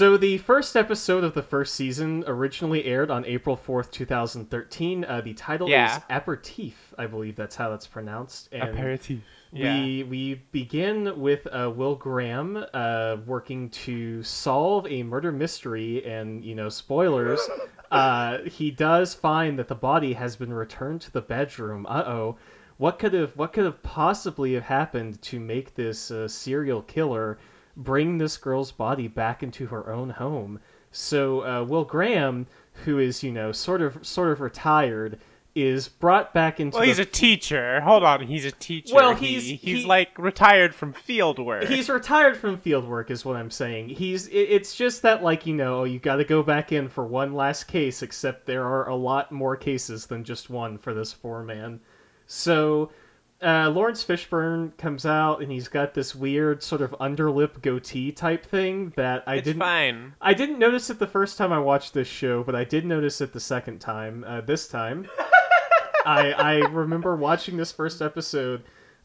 So the first episode of the first season originally aired on April 4th, 2013. Uh, the title Yeah. is Aperitif, I believe that's how that's pronounced. And Aperitif. Yeah. We we begin with uh, Will Graham uh, working to solve a murder mystery, and you know, spoilers. uh, he does find that the body has been returned to the bedroom. Uh oh, what could have what could have possibly have happened to make this uh, serial killer bring this girl's body back into her own home? So uh, Will Graham, who is you know sort of sort of retired, is brought back into Well, the he's a teacher. Hold on, he's a teacher. Well, He- he's- he's he- like retired from field work. He's retired from field work, is what I'm saying. He's. it- It's just that, like you know, you got to go back in for one last case. Except there are a lot more cases than just one for this four man. So, uh, Laurence Fishburne comes out and he's got this weird sort of underlip goatee type thing that I it's didn't. fine. I didn't notice it the first time I watched this show, but I did notice it the second time. Uh, this time, I I remember watching this first episode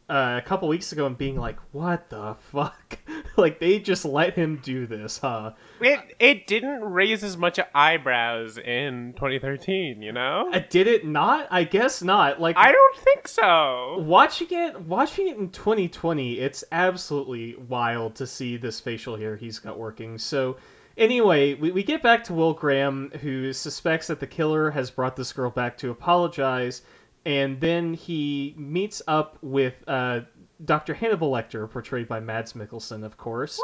uh, a couple weeks ago and being like, "What the fuck?" like they just let him do this, huh? It it didn't raise as much eyebrows in 2013. You know. Uh, did it not? I guess not. Like I don't think so. watching it watching it in 2020 it's absolutely wild to see this facial hair he's got working so anyway we, we get back to will graham who suspects that the killer has brought this girl back to apologize and then he meets up with uh, dr hannibal lecter portrayed by mads mikkelsen of course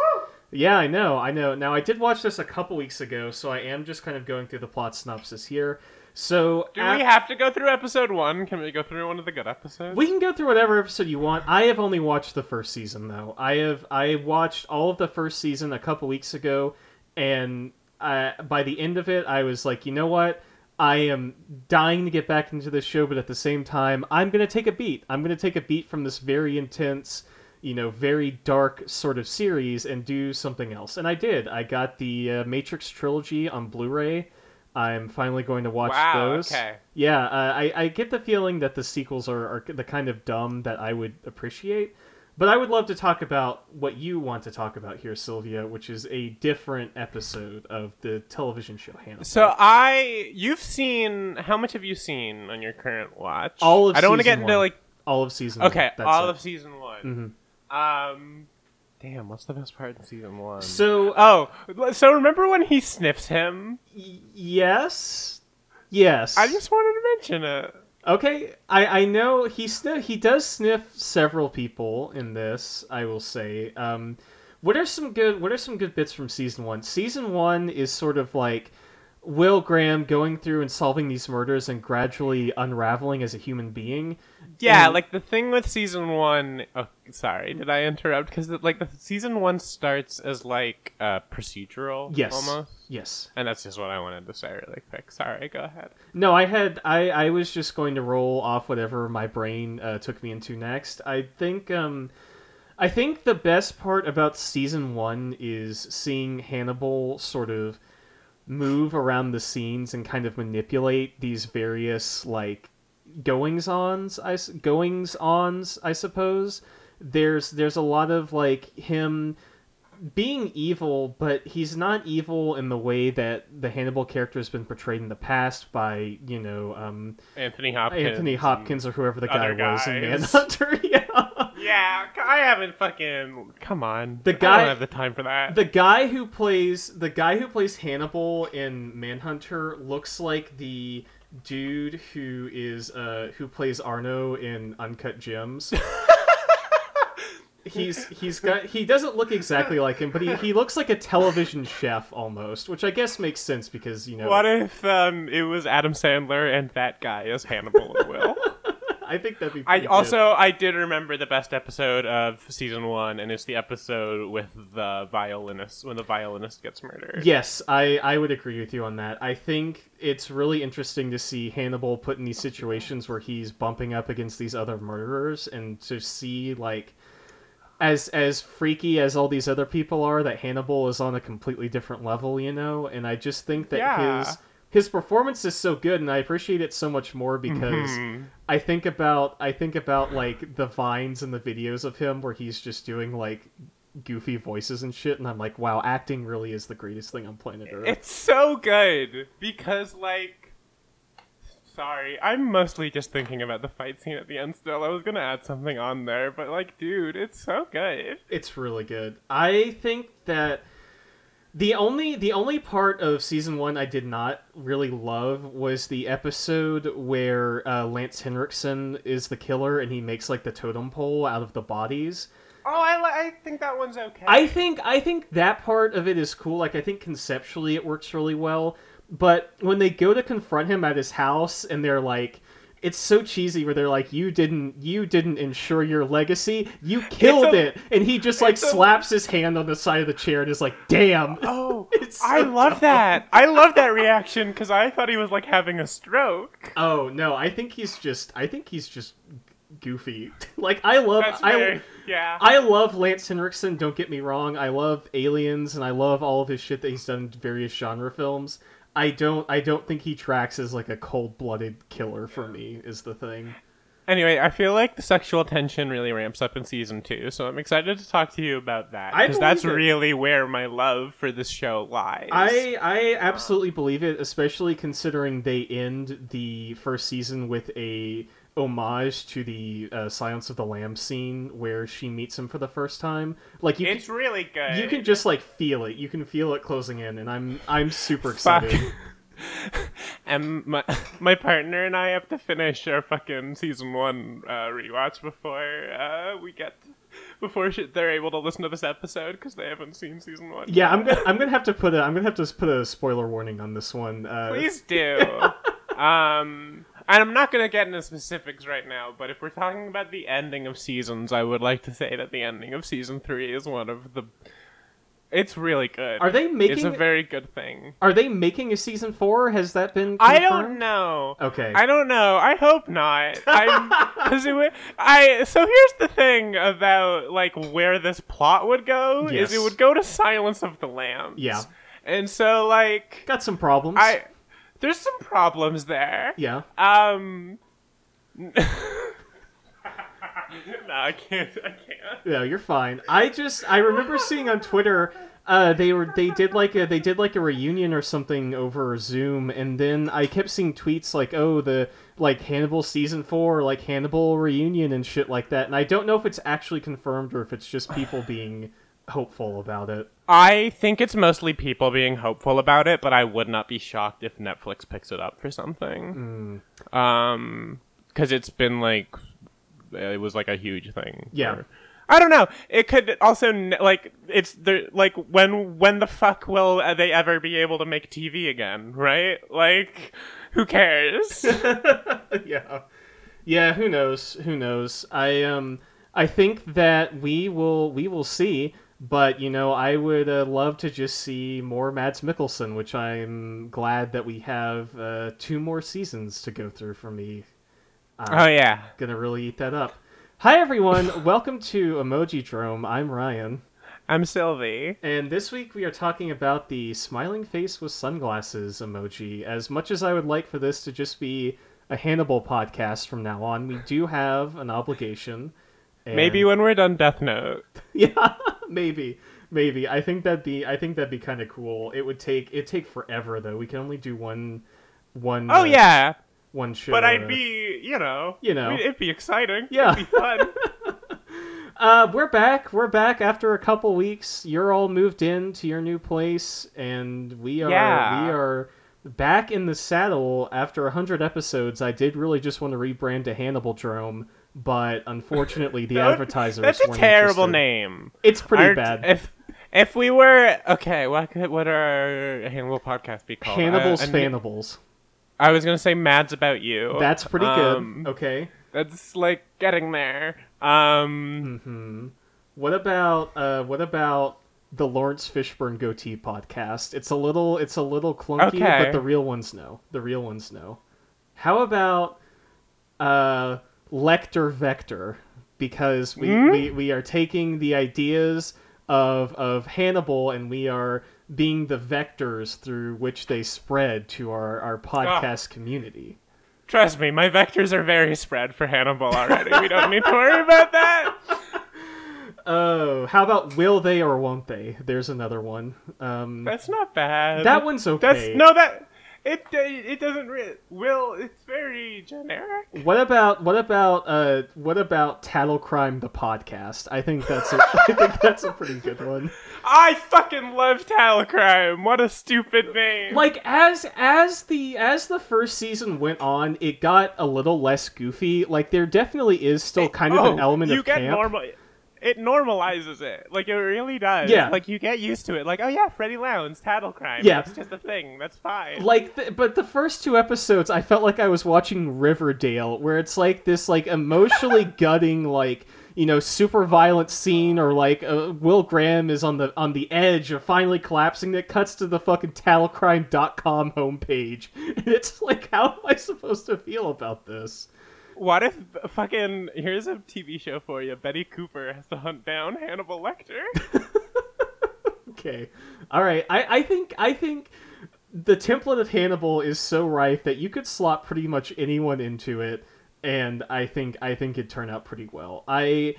yeah i know i know now i did watch this a couple weeks ago so i am just kind of going through the plot synopsis here so Do af- we have to go through episode one? Can we go through one of the good episodes? we can go through whatever episode you want. I have only watched the first season though. I have I watched all of the first season a couple weeks ago, and uh, by the end of it, I was like, you know what? I am dying to get back into this show, but at the same time, I'm gonna take a beat. I'm gonna take a beat from this very intense, you know, very dark sort of series and do something else. And I did. I got the uh, Matrix trilogy on Blu-ray. I'm finally going to watch Wow, those. okay. Yeah, uh, I, I get the feeling that the sequels are, are the kind of dumb that I would appreciate. But I would love to talk about what you want to talk about here, Sylvia, which is a different episode of the television show Hannibal. So I, you've seen how much have you seen on your current watch? all of I don't want to season get into one. like all of season. okay, one. All it. of season one. Mhm. Um, damn, what's the best part in season one? So oh, so remember when he sniffs him? y- yes, yes. I just wanted to mention it. Okay, I I know he sniff he does sniff several people in this. I will say. Um, what are some good What are some good bits from season one? Season one is sort of like Will Graham going through and solving these murders and gradually unraveling as a human being. Yeah, And- like the thing with season one. Oh, sorry, did I interrupt? Because like the season one starts as like a procedural, Yes. almost, Yes. and that's just what I wanted to say really quick. Sorry, go ahead. No, I had I I was just going to roll off whatever my brain uh, took me into next. I think um I think the best part about season 1 is seeing Hannibal sort of move around the scenes and kind of manipulate these various like goings ons I goings ons I suppose. There's there's a lot of like him being evil, but he's not evil in the way that the Hannibal character has been portrayed in the past by, you know, um, Anthony Hopkins. Anthony Hopkins or whoever the guy was in. Manhunter. yeah. Yeah, I haven't fucking. Come on. The guy I don't have the time for that. The guy who plays the guy who plays Hannibal in Manhunter looks like the dude who is uh who plays Arno in Uncut Gems. he's he's got he doesn't look exactly like him, but he, he looks like a television chef almost, which I guess makes sense because you know What if um, it was Adam Sandler and that guy is Hannibal and Will? I think that'd be. I good. also I did remember the best episode of season one, and it's the episode with the violinist when the violinist gets murdered. Yes, I, I would agree with you on that. I think it's really interesting to see Hannibal put in these situations where he's bumping up against these other murderers and to see like as as freaky as all these other people are that Hannibal is on a completely different level, you know? And I just think that Yeah. his his performance is so good and I appreciate it so much more because Mhm. I think about I think about like the vines and the videos of him where he's just doing like goofy voices and shit, and I'm like, wow, acting really is the greatest thing on planet Earth. It's so good because like sorry, I'm mostly just thinking about the fight scene at the end still. I was going to add something on there, but like dude, it's so good. It's really good. I think that the only the only part of season one I did not really love was the episode where uh, Lance Henriksen is the killer and he makes like the totem pole out of the bodies. Oh, I, li- I think that one's okay. I think I think that part of it is cool. Like I think conceptually it works really well. But when they go to confront him at his house and they're like, it's so cheesy where they're like, "You didn't, you didn't ensure your legacy. You killed a- it," and he just like it's a- slaps his hand on the side of the chair and is like, "Damn." Oh, It's so I love dumb. that. I love that reaction because I thought he was like having a stroke. Oh no, I think he's just, I think he's just goofy. like I love, That's I, very, yeah. I love Lance Henriksen. Don't get me wrong. I love Aliens and I love all of his shit that he's done in various genre films. I don't, I don't think he tracks as like a cold-blooded killer for me. Is the thing. Anyway, I feel like the sexual tension really ramps up in season two, so I'm excited to talk to you about that I because that's it. really where my love for this show lies. I I absolutely believe it, especially considering they end the first season with a homage to the uh, Silence of the Lamb scene where she meets him for the first time. Like you, it's really good. can, you can just like feel it. You can feel it closing in, and I'm I'm super excited. and my my partner and I have to finish our fucking season one uh, rewatch before uh, we get before sh- they're able to listen to this episode because they haven't seen season one. Yeah, I'm gonna I'm gonna have to put a I'm gonna have to put a spoiler warning on this one. Uh, Please do. um, and I'm not gonna get into specifics right now, but if we're talking about the ending of seasons, I would like to say that the ending of season three is one of the. It's really good. Are they making? It's a very good thing. are they making a season four? Has that been? I don't know. Okay. I don't know. I hope not. Because it would. I so here's the thing about like where this plot would go Yes. is it would go to Silence of the Lambs. Yeah. And so like Got some problems. I there's some problems there. yeah. Um. no, I can't. I can't. No, you're fine. I just I remember seeing on Twitter uh they were they did like a they did like a reunion or something over Zoom and then I kept seeing tweets like oh the like Hannibal season 4 like Hannibal reunion and shit like that and I don't know if it's actually confirmed or if it's just people being hopeful about it. I think it's mostly people being hopeful about it, but I would not be shocked if Netflix picks it up for something. Um, because it's been like it was like a huge thing. Yeah. for- I don't know. It could also like it's the like when when the fuck will they ever be able to make TV again? Right? Like, who cares? yeah. Yeah, who knows? Who knows? I um I think that we will we will see, but you know, I would uh, love to just see more Mads Mikkelsen, which I'm glad that we have uh, two more seasons to go through for me. oh yeah. Gonna really eat that up. Hi everyone, welcome to Emoji Drome. I'm Ryan, I'm Sylvie. and this week we are talking about the smiling face with sunglasses emoji. As much as I would like for this to just be a Hannibal podcast from now on, we do have an obligation. and- Maybe when we're done Death Note. yeah, maybe, maybe. I think that'd be, I think that'd be kind of cool. It would take, it take forever though. We can only do one, one. Oh uh, yeah, one show. but uh, I'd be, you know, You know. it'd be exciting. Yeah. it'd be fun. Uh, we're back. We're back after a couple weeks. You're all moved in to your new place, and we are Yeah. we are back in the saddle after hundred episodes. I did really just want to rebrand to Hannibal Drome, but unfortunately, the advertisers That's a terrible interested. name. It's pretty Aren't- bad. If if we were okay, what could, what are our Hannibal podcast be called? Hannibal's Uh. I was gonna say Mads about you. That's pretty Um, good. Okay. That's like getting there. Um, hmm What about uh what about the Laurence Fishburne goatee podcast? It's a little it's a little clunky, Okay. but the real ones know. The real ones know. How about uh Lecter Vector? Because we, Hmm? we, we are taking the ideas of of Hannibal and we are being the vectors through which they spread to our, our podcast community. trust me, my vectors are very spread for Hannibal already. we don't need to worry about that. Oh, how about will they or won't they? There's another one. Um, That's not bad. that one's okay. That's no that it it doesn't re- will it's very generic. What about what about uh what about Tattle Crime the podcast? I think that's a, I think that's a pretty good one. I fucking love Tattlecrime. What a stupid name. Like as as the as the first season went on, it got a little less goofy. Like there definitely is still kind of an Oh, element you of get camp. normal. It normalizes it, like it really does. Yeah. like you get used to it. Like, oh yeah, Freddie Lounds, tattle crime. Yeah. that's just a thing. That's fine. like but the first two episodes i felt like i was watching riverdale where it's like this like emotionally gutting like you know super violent scene or like uh, will graham is on the on the edge of finally collapsing that cuts to the fucking tattlecrime.com homepage and it's like how am i supposed to feel about this What if fucking here's a TV show for you? Betty Cooper has to hunt down Hannibal Lecter. okay all right i i think i think the template of hannibal is so rife that you could slot pretty much anyone into it and i think i think it'd turn out pretty well i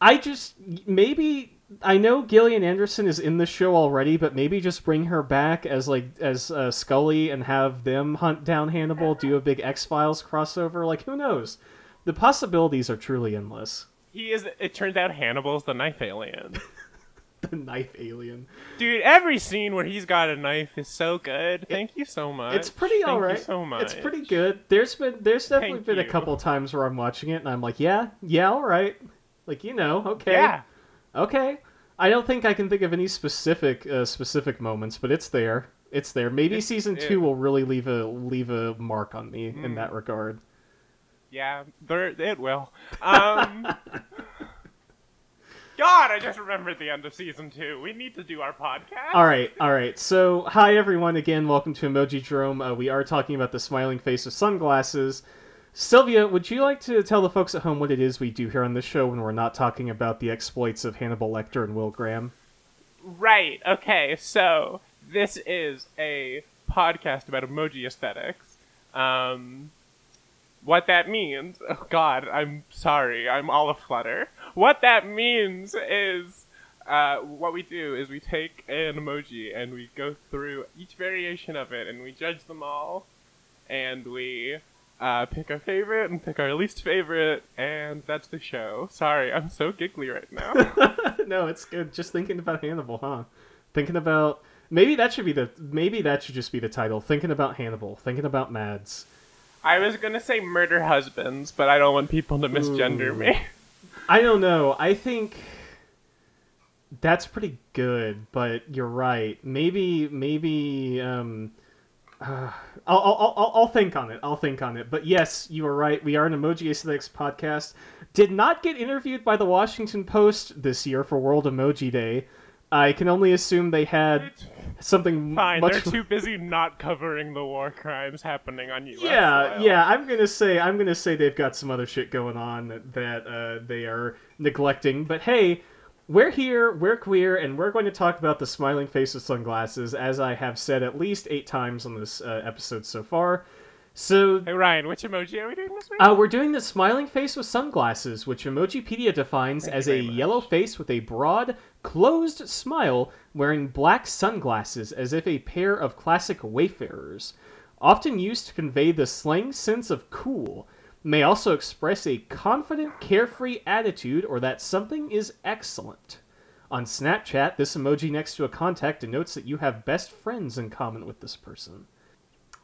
i just maybe i know gillian anderson is in the show already but maybe just bring her back as like as uh, scully and have them hunt down hannibal do a big x-files crossover like who knows the possibilities are truly endless he is. It turns out Hannibal's the knife alien. the knife alien Dude, every scene where he's got a knife is so good. Thank you so much. It's pretty Thank alright. So much. It's pretty good. There's been there's definitely Thank been a couple times where I'm watching it and I'm like, yeah, yeah, all right. Like you know, okay, Yeah. Okay. I don't think I can think of any specific uh, specific moments, but it's there. It's there. Maybe It's- season it- two will really leave a leave a mark on me in Mm. that regard. Yeah, there it will. Um, God, I just remembered the end of season two. We need to do our podcast. All right, all right. So, hi everyone again. Welcome to Emojidrome. Uh, we are talking about the smiling face of sunglasses. Sylvia, would you like to tell the folks at home what it is we do here on this show when we're not talking about the exploits of Hannibal Lecter and Will Graham? Right. Okay. So this is a podcast about emoji aesthetics. Um, what that means? Oh God, I'm sorry. I'm all aflutter. What that means is, uh, what we do is we take an emoji and we go through each variation of it and we judge them all, and we. Uh, pick our favorite and pick our least favorite, and that's the show. Sorry, I'm so giggly right now. no, it's good. Just thinking about Hannibal, huh? Thinking about maybe that should be the maybe that should just be the title. Thinking about Hannibal. Thinking about Mads. I was gonna say murder husbands, but I don't want people to misgender Ooh. me. I don't know. I think that's pretty good, but you're right. Maybe, maybe. Um, uh, I'll, I'll, I'll, I'll think on it. I'll think on it. But yes, you are right. We are an Emoji Aesthetics podcast. Did not get interviewed by the Washington Post this year for World Emoji Day. I can only assume they had something Fine, much they're too busy not covering the war crimes happening on U.S. yeah, yeah. I'm gonna say I'm gonna say they've got some other shit going on that, that uh, they are neglecting. But hey, we're here, we're queer, and we're going to talk about the smiling face with sunglasses, as I have said at least eight times on this uh, episode so far. So Hey Ryan, which emoji are we doing this week? uh, we're doing the smiling face with sunglasses, which Emojipedia defines Thank as a much. yellow face with a broad, closed smile wearing black sunglasses as if a pair of classic wayfarers. Often used to convey the slang sense of cool, may also express a confident, carefree attitude or that something is excellent. On Snapchat, this emoji next to a contact denotes that you have best friends in common with this person.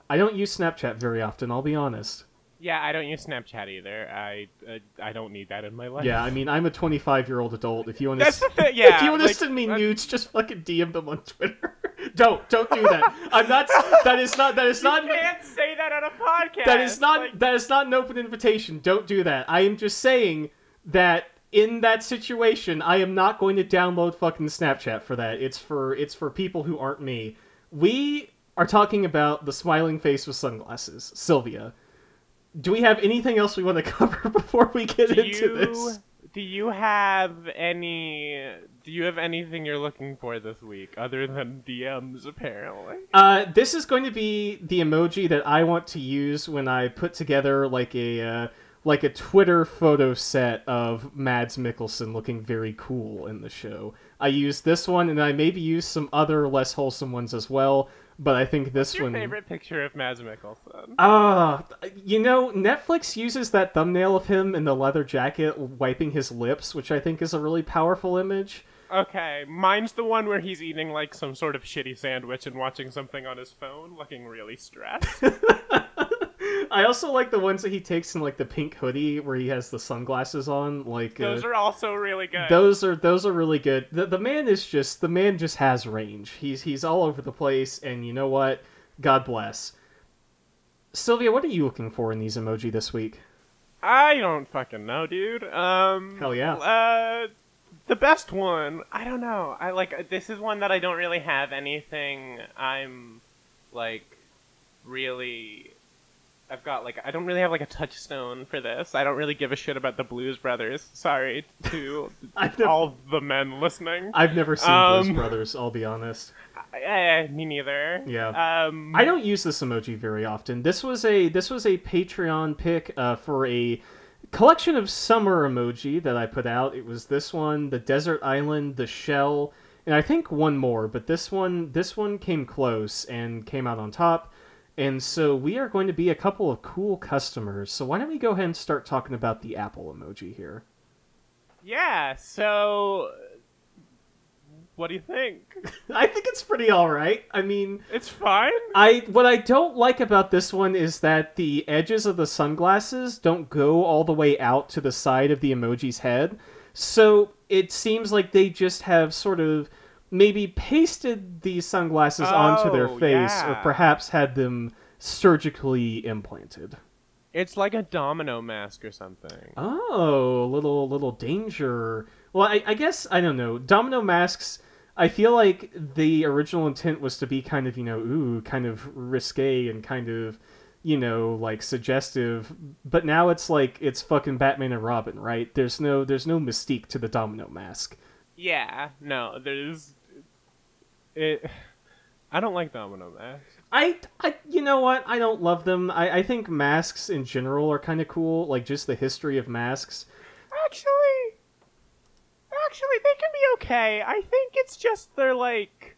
I don't use Snapchat very often, I'll be honest. yeah, I don't use Snapchat either. I uh, I don't need that in my life. Yeah, I mean, I'm a 25 year old adult. If you want to, that's the thing. Yeah, if you want to like, send me uh, nudes, just fucking DM them on Twitter. Don't, don't do that. I'm not. That is not. That is You not. can't say that on a podcast. That is not. Like, that is not an open invitation. Don't do that. I am just saying that in that situation, I am not going to download fucking Snapchat for that. It's for it's for people who aren't me. We are talking about the smiling face with sunglasses, Sylvia. Do we have anything else we want to cover before we get do into you this? Do you have any? Do you have anything you're looking for this week other than DMs? Apparently. Uh, this is going to be the emoji that I want to use when I put together like a uh, like a Twitter photo set of Mads Mikkelsen looking very cool in the show. I use this one, and I maybe use some other less wholesome ones as well. But I think this What's your one. favorite picture of Mads Mikkelsen? Ah, you know, Netflix uses that thumbnail of him in the leather jacket wiping his lips, which I think is a really powerful image. Okay, mine's the one where he's eating like some sort of shitty sandwich and watching something on his phone, looking really stressed. I also like the ones that he takes in like the pink hoodie where he has the sunglasses on. Like Those uh, are also really good. those are those are really good. The the man is just the man just has range. He's he's all over the place, and you know what? God bless. Sylvia, what are you looking for in these emoji this week? I don't fucking know, dude. Um, Hell yeah. Uh, the best one, I don't know. I like this is one that I don't really have anything. I'm like really. I've got like I don't really have like a touchstone for this. I don't really give a shit about the Blues Brothers. Sorry to never, all the men listening. I've never seen Um, Blues Brothers. I'll be honest. Eh, me neither. Yeah. Um, I don't use this emoji very often. This was a this was a Patreon pick uh, for a collection of summer emoji that I put out. It was this one, the desert island, the shell, and I think one more. But this one this one came close and came out on top. And so we are going to be a couple of cool customers. So why don't we go ahead and start talking about the Apple emoji here? Yeah. So, what do you think? I think it's pretty all right. I mean, It's fine. I what I don't like about this one is that the edges of the sunglasses don't go all the way out to the side of the emoji's head. So it seems like they just have sort of maybe pasted these sunglasses onto their Oh, face or perhaps had them surgically implanted. It's like a domino mask or something. Oh, little little danger. Well, I, I guess I don't know. Domino masks. I feel like the original intent was to be kind of you know ooh kind of risque and kind of you know like suggestive, but now it's like it's fucking Batman and Robin, right? There's no there's no mystique to the domino mask. Yeah, no, there's it. I don't like domino masks. I, I you know what I don't love them. I, I think masks in general are kind of cool, like just the history of masks. Actually, actually, they can be okay. I think it's just they're like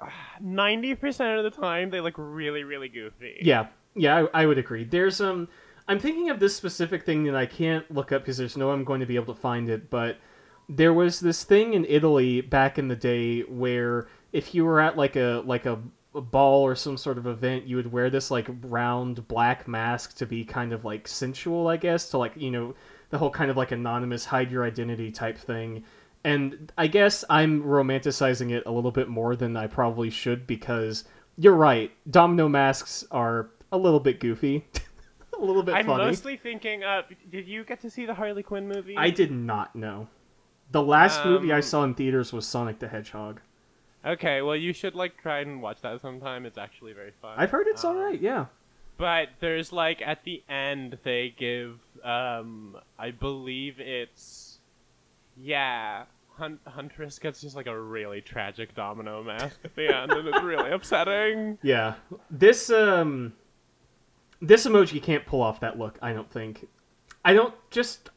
ninety percent of the time they look really, really goofy. Yeah, yeah, I, I would agree. There's um, I'm thinking of this specific thing that I can't look up because there's no way I'm going to be able to find it. But there was this thing in Italy back in the day where if you were at like a like a, ball or some sort of event, you would wear this like round black mask to be kind of like sensual, I guess, to like you know the whole kind of like anonymous hide your identity type thing. And I guess I'm romanticizing it a little bit more than I probably should because you're right. Domino masks are a little bit goofy, a little bit I'm funny. mostly thinking. Uh, did you get to see the Harley Quinn movie? I did not know. The last movie I Um, saw in theaters was Sonic the Hedgehog. Okay, well, you should like try and watch that sometime. It's actually very fun. I've heard it's Um, all right. Yeah. But there's like at the end they give um I believe it's yeah Hun- Huntress gets just like a really tragic domino mask at the end and it's really upsetting. Yeah. This um this emoji can't pull off that look, I don't think. I don't just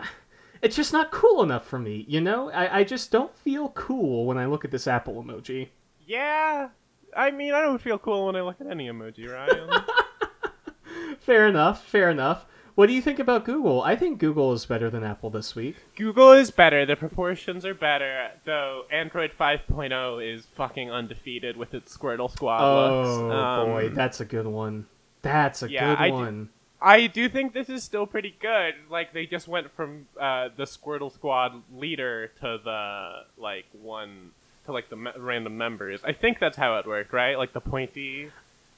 it's just not cool enough for me, you know? I, I just don't feel cool when I look at this apple emoji. Yeah, I mean I don't feel cool when I look at any emoji, Ryan. Fair enough, fair enough. What do you think about Google? I think Google is better than Apple this week. Google is better. The proportions are better. Though Android 5.0 is fucking undefeated with its Squirtle Squad looks. Oh Um, boy, that's a good one. That's a yeah, good I one. I do think this is still pretty good. Like they just went from uh, the Squirtle Squad leader to the like one to like the me- random members. I think that's how it worked, right? Like the pointy.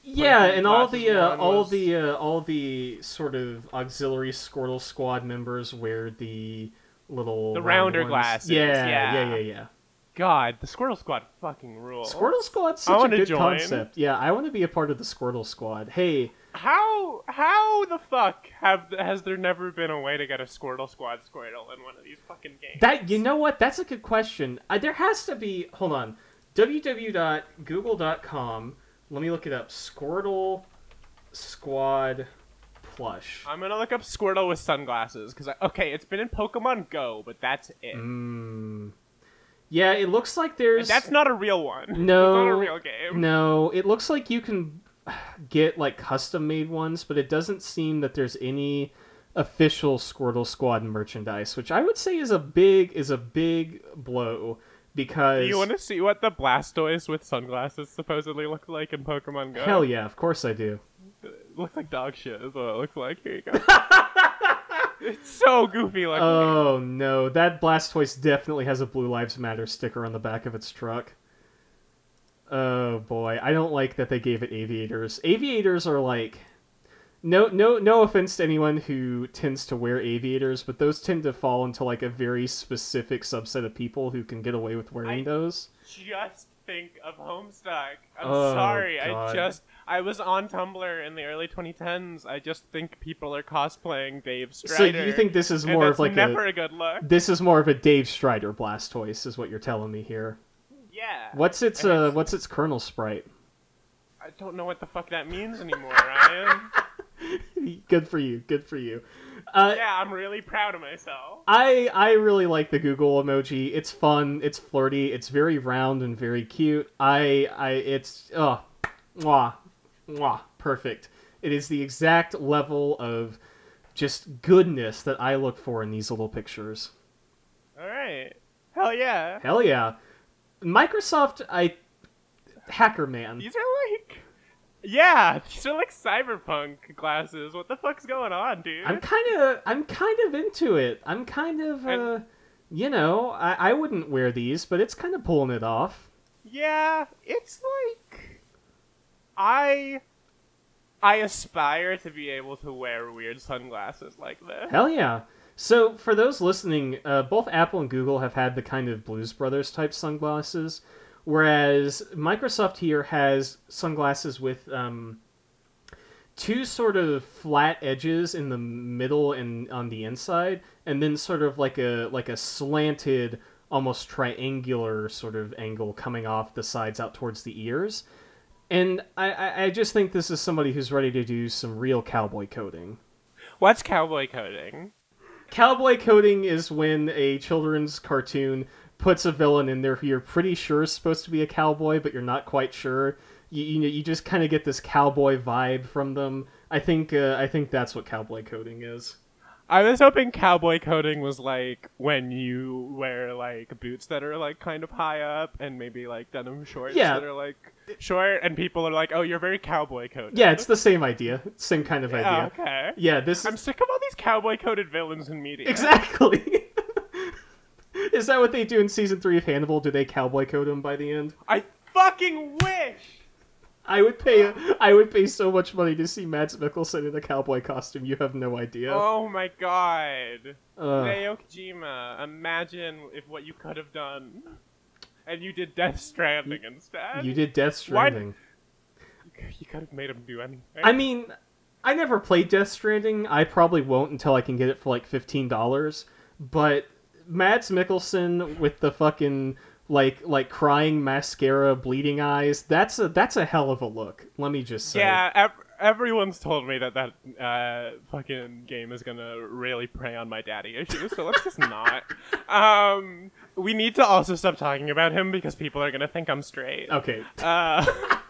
Yeah, and all the uh, all was- the uh, all the sort of auxiliary Squirtle Squad members wear the little The round rounder ones. glasses, Yeah, yeah. yeah, yeah, yeah. God, the Squirtle Squad fucking rules. Squirtle Squad's such a good join. concept. Yeah, I want to be a part of the Squirtle Squad. Hey, How how the fuck have has there never been a way to get a Squirtle Squad Squirtle in one of these fucking games? that you know what? That's a good question. Uh, there has to be. Hold on. www.google.com. Let me look it up. Squirtle Squad plush. I'm gonna look up Squirtle with sunglasses because okay, it's been in Pokemon Go, but that's it. Mm. Yeah, it looks like there's that's not a real one. No, it's not a real game. No, it looks like you can get like custom made ones, but it doesn't seem that there's any official Squirtle Squad merchandise, which I would say is a big is a big blow because Do you want to see what the Blastoise with sunglasses supposedly look like in Pokemon Go? hell yeah, of course I do. It looks like dog shit is what it looks like. Here you go. it's so goofy looking. Oh no, that Blastoise definitely has a Blue Lives Matter sticker on the back of its truck. Oh boy, I don't like that they gave it aviators. Aviators are like no no no offense to anyone who tends to wear aviators, but those tend to fall into like a very specific subset of people who can get away with wearing I- those. just think of Homestuck. I'm Oh, sorry. God. I just I was on Tumblr in the early 2010s. I just think people are cosplaying Dave Strider. So you think this is more of like never a a good look? this is more of a Dave Strider Blastoise is what you're telling me here. Yeah. What's its And uh it's- what's its kernel sprite? I don't know what the fuck that means anymore, Ryan. Good for you. Good for you. Uh, yeah, I'm really proud of myself. I I really like the Google emoji. It's fun. It's flirty. It's very round and very cute. I I it's oh, mwah, mwah, perfect. It is the exact level of just goodness that I look for in these little pictures. All right. Hell yeah. Hell yeah. Microsoft, I hacker man. These are like Yeah, these are like cyberpunk glasses. What the fuck's going on, dude? I'm kind of I'm kind of into it. I'm kind of uh, And- you know, I I wouldn't wear these, but it's kind of pulling it off. Yeah, it's like I I aspire to be able to wear weird sunglasses like this. Hell yeah. So, for those listening, uh, both Apple and Google have had the kind of Blues Brothers type sunglasses, whereas Microsoft here has sunglasses with um, two sort of flat edges in the middle and on the inside, and then sort of like a like a slanted, almost triangular sort of angle coming off the sides out towards the ears. And I, I, I just think this is somebody who's ready to do some real cowboy coding. What's cowboy coding? Cowboy coding is when a children's cartoon puts a villain in there who you're pretty sure is supposed to be a cowboy, but you're not quite sure. You you, know, you just kind of get this cowboy vibe from them. I think uh, I think that's what cowboy coding is. I was hoping cowboy coding was like when you wear like boots that are like kind of high up and maybe like denim shorts Yeah. that are like short and people are like, "Oh, you're very cowboy coded." Yeah, it's the same idea, same kind of Yeah, idea. Oh, okay. Yeah, this I'm sick of all these cowboy coded villains in media. exactly. is that what they do in season three of Hannibal? Do they cowboy code him by the end? I fucking wish. I would pay. I would pay so much money to see Mads Mikkelsen in a cowboy costume. You have no idea. Oh my god. Hideo Kojima, imagine if what you could have done. And you did Death Stranding instead. you did Death Why- Stranding. You could have made him do anything. I mean, I never played Death Stranding. I probably won't until I can get it for like fifteen dollars. But Mads Mikkelsen with the fucking like like crying mascara, bleeding eyes. That's a that's a hell of a look. Let me just say. yeah, ev- everyone's told me that that uh, fucking game is gonna really prey on my daddy issues, so let's just not. Um, we need to also stop talking about him because people are gonna think I'm straight. Okay. Uh,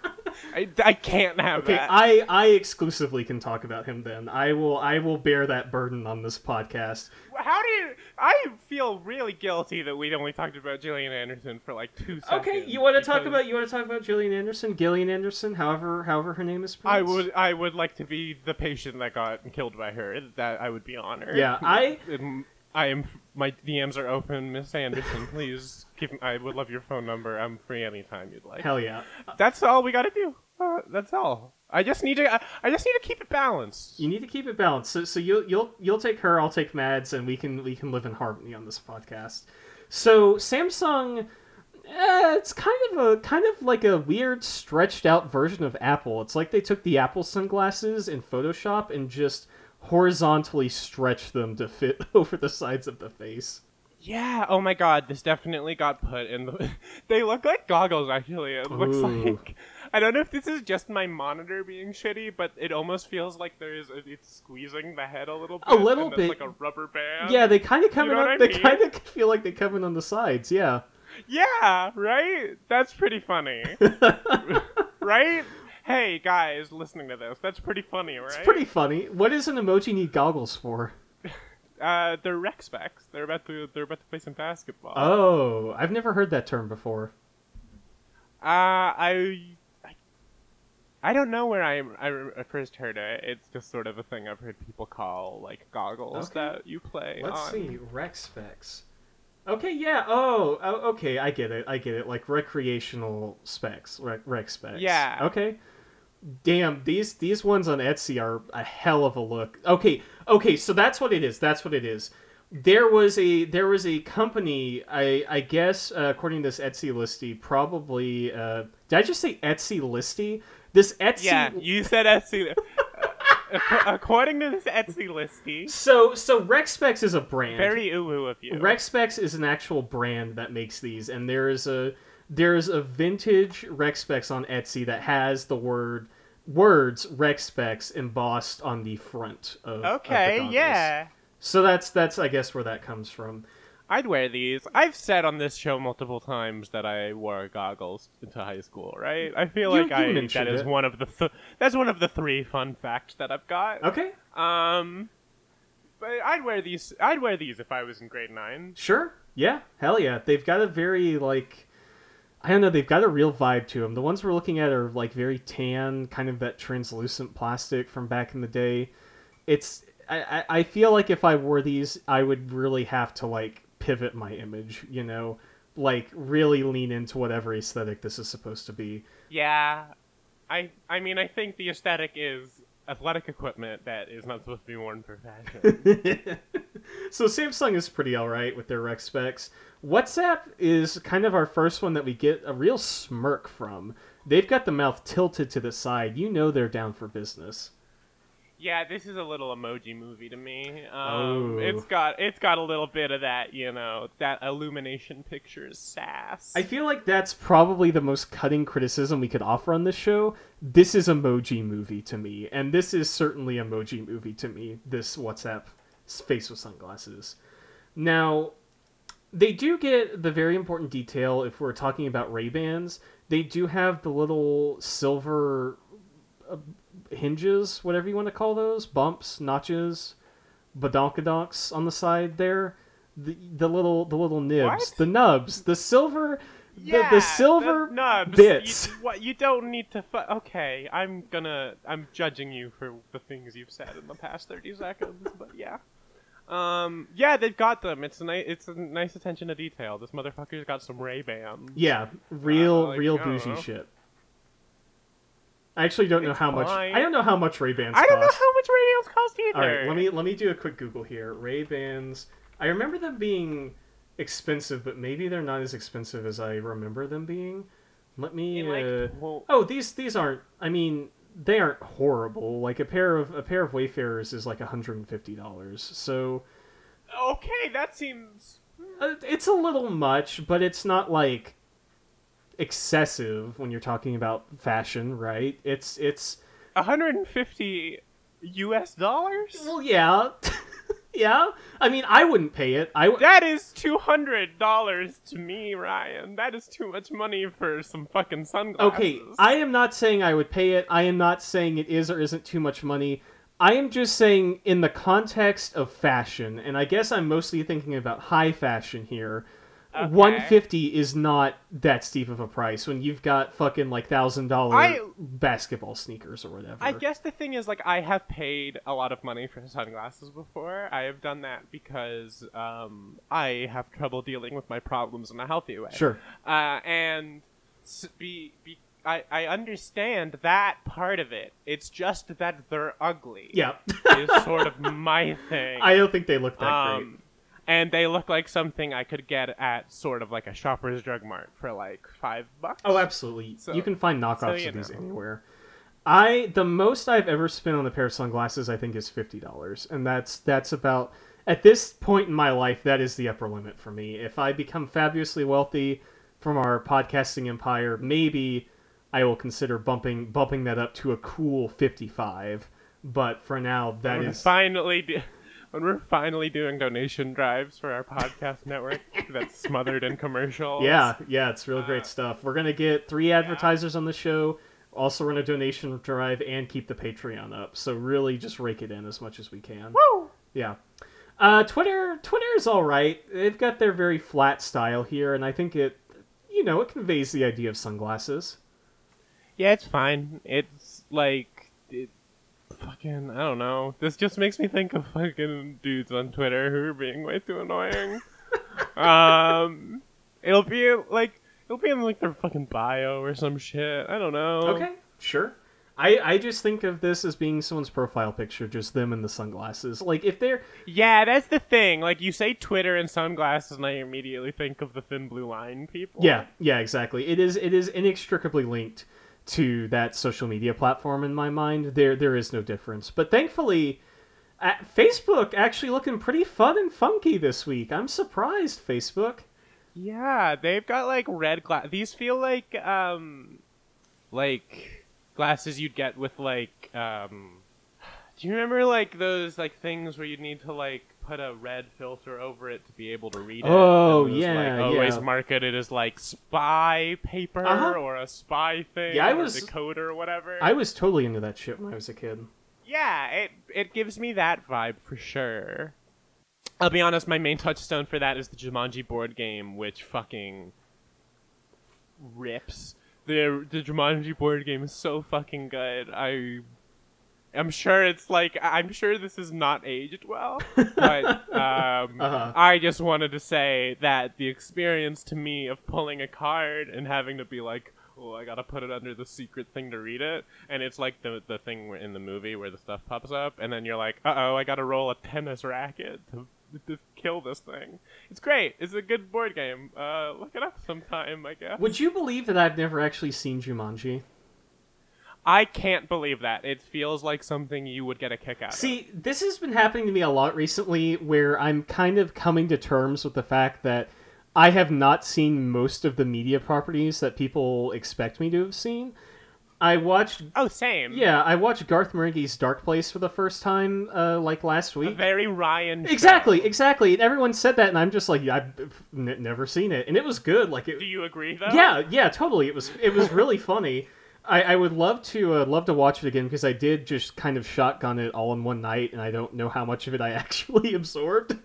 I, I can't have Okay, that. I, I exclusively can talk about him then. I will I will bear that burden on this podcast. How do you? I feel really guilty that we only talked about Gillian Anderson for like two seconds. Okay, you want to talk about you want to talk about Gillian Anderson, Gillian Anderson, however however her name is I would. I would like to be the patient that got killed by her. That I would be honored. Yeah, I- I am. My DMs are open, Miss Anderson. Please give. I would love your phone number. I'm free anytime you'd like. Hell yeah. That's all we got to do. Uh, that's all. I just need to. I, I just need to keep it balanced. You need to keep it balanced. So, so you'll you'll you'll take her, I'll take Mads, and we can we can live in harmony on this podcast. So Samsung, eh, it's kind of a kind of like a weird stretched out version of Apple. It's like they took the Apple sunglasses in Photoshop and just horizontally stretch them to fit over the sides of the face. Yeah. Oh my God. This definitely got put in the. they look like goggles. Actually, it looks Ooh. like. I don't know if this is just my monitor being shitty, but it almost feels like there's a, it's squeezing the head a little bit. A little bit. like a rubber band. Yeah, they kind of come You in. know On, they mean? kind of feel like they come in on the sides. Yeah. Yeah, right. That's pretty funny, right? Hey guys, listening to this, that's pretty funny, right? It's pretty funny. What does an emoji need goggles for? Uh, they're rec specs. They're about to they're about to play some basketball. Oh, I've never heard that term before. Uh, I, I, I don't know where I, am I first heard it. It's just sort of a thing I've heard people call like goggles Okay. that you play Let's on. see, rec specs. Okay, yeah. Oh, oh, okay. I get it. I get it. Like recreational specs, rec, rec specs. Yeah. Okay. Damn, these these ones on Etsy are a hell of a look. Okay, okay. So that's what it is. That's what it is. There was a there was a company. I I guess uh, according to this Etsy listy, probably. Uh, did I just say Etsy listy? This Etsy. Yeah, you said Etsy. Ac- According to this Etsy listy, So so Rec Specs is a brand. very ooh of you. Rec Specs is an actual brand that makes these, and there is a there's a vintage Rec Specs on Etsy that has the word words Rec Specs embossed on the front of. of the okay, goggles. yeah. So that's that's I guess where that comes from. I'd wear these. I've said on this show multiple times that I wore goggles into high school, right? I feel You- like you I that is it. one of the th- that's one of the three fun facts that I've got. Okay, Um, but I'd wear these. I'd wear these if I was in grade nine. sure, yeah, hell yeah. They've got a very like. I don't know. They've got a real vibe to them. The ones we're looking at are like very tan, kind of that translucent plastic from back in the day. It's. I, I feel like if I wore these, I would really have to like pivot my image. You know, like really lean into whatever aesthetic this is supposed to be. Yeah, I. I mean, I think the aesthetic is athletic equipment that is not supposed to be worn for fashion. so Samsung is pretty alright with their rec specs. WhatsApp is kind of our first one that we get a real smirk from. They've got the mouth tilted to the side. You know they're down for business. Yeah, this is a little emoji movie to me. Um, Oh. It's got it's got a little bit of that, you know, that Illumination Pictures sass. I feel like that's probably the most cutting criticism we could offer on this show. This is emoji movie to me, and this is certainly emoji movie to me. This WhatsApp face with sunglasses. Now, they do get the very important detail if we're talking about Ray Bans. They do have the little silver uh, hinges, whatever you want to call those, bumps, notches, badonkadonks on the side there. The, the little the little nibs, What? the nubs, the silver, yeah, the, the silver nubs. bits. You, what you don't need to. Fu- okay, I'm gonna. I'm judging you for the things you've said in the past thirty seconds, but yeah. Um. Yeah, they've got them. It's a nice. It's a nice attention to detail. This motherfucker's got some Ray Bans. Yeah, real, Uh, like, real bougie know. shit. I actually don't know It's how much. I don't know how much Ray Bans. I don't know how much Ray Bans cost either. All right, let me let me do a quick Google here. Ray Bans. I remember them being expensive, but maybe they're not as expensive as I remember them being. Let me. Like, uh... well, Oh, these these aren't. I mean, they aren't horrible. Like a pair of a pair of Wayfarers is like hundred and fifty dollars. So okay, that seems. uh, it's a little much, but it's not like excessive when you're talking about fashion, right? It's it's 150 US dollars? well, yeah, yeah. I mean, I wouldn't pay it. I w- That is $200 to me, Ryan. That is too much money for some fucking sunglasses. okay. I am not saying I would pay it. I am not saying it is or isn't too much money. I am just saying in the context of fashion, and I guess I'm mostly thinking about high fashion here. Okay. 150 is not that steep of a price when you've got fucking like thousand dollar basketball sneakers or whatever. I guess the thing is, like, I have paid a lot of money for sunglasses before. I have done that because um, I have trouble dealing with my problems in a healthy way. Sure. Uh, and be, be, I, I understand that part of it. It's just that they're ugly. Yeah. is sort of my thing. I don't think they look that great. And they look like something I could get at sort of like a Shoppers Drug Mart for like five bucks. Oh, absolutely. So- you can find knockoffs so you of these anywhere. I the most I've ever spent on a pair of sunglasses I think is fifty dollars, and that's that's about at this point in my life that is the upper limit for me. If I become fabulously wealthy from our podcasting empire, maybe I will consider bumping bumping that up to a cool 55. But for now, that is finally do- when we're finally doing donation drives for our podcast network that's smothered in commercials. yeah, yeah, it's real great Uh, stuff. We're gonna get three advertisers on the show. Also run a donation drive and keep the Patreon up. So really, just rake it in as much as we can. Woo! Yeah. Uh, Twitter Twitter is all right. They've got their very flat style here, and I think it, you know, it conveys the idea of sunglasses. Yeah, it's fine. It's like fucking I don't know. This just makes me think of fucking dudes on Twitter who are being way too annoying. um, it'll be like it'll be in like their fucking bio or some shit. I don't know. Okay, sure. I, I just think of this as being someone's profile picture, just them in the sunglasses. Like if they're Yeah, that's the thing. Like you say Twitter and sunglasses, and I immediately think of the thin blue line people. yeah yeah exactly. It is it is inextricably linked to that social media platform in my mind. There there is no difference. But thankfully, Facebook actually looking pretty fun and funky this week. I'm surprised, Facebook. Yeah, they've got like red glass. These feel like um, like glasses you'd get with like um. Do you remember like those like things where you'd need to like put a red filter over it to be able to read it? Oh, it yeah, like, always yeah. marketed as like spy paper Uh-huh. or a spy thing. Yeah, I or was- decoder or whatever. I was totally into that shit when I was a kid. Yeah, it it gives me that vibe for sure. I'll be honest, my main touchstone for that is the Jumanji board game, which fucking rips. The the Jumanji board game is so fucking good. I I'm sure it's like I'm sure this is not aged well, but um, Uh-huh. I just wanted to say that the experience to me of pulling a card and having to be like, oh, I gotta put it under the secret thing to read it, and it's like the the thing in the movie where the stuff pops up, and then you're like, uh oh, I gotta roll a tennis racket to, to kill this thing. It's great. It's a good board game. Uh, look it up sometime, I guess. Would you believe that I've never actually seen Jumanji? I can't believe that. It feels like something you would get a kick out of. See, this has been happening to me a lot recently where I'm kind of coming to terms with the fact that I have not seen most of the media properties that people expect me to have seen. I watched Oh, same. yeah, I watched Garth Marenghi's Dark Place for the first time uh, like last A week. very Ryan. show. Exactly, exactly. And everyone said that and I'm just like I've n- never seen it. And it was good. Like it Do you agree though? yeah, yeah, totally. It was it was really funny. I, I would love to uh, love to watch it again because I did just kind of shotgun it all in one night, and I don't know how much of it I actually absorbed.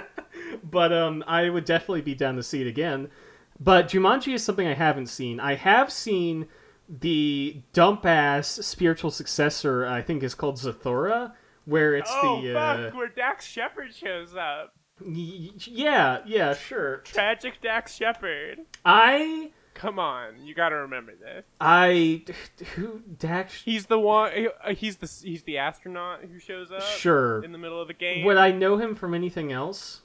but um, I would definitely be down to see it again. But Jumanji is something I haven't seen. I have seen the dump ass spiritual successor. I think is called Zathura, where it's Oh the fuck! uh, Where Dax Shepard shows up. y- yeah, yeah, sure. Tragic Dax Shepard. I Come on, you gotta remember this. I who Dax He's the one. uh, He's the he's the astronaut who shows up Sure. in the middle of the game. Would I know him from anything else?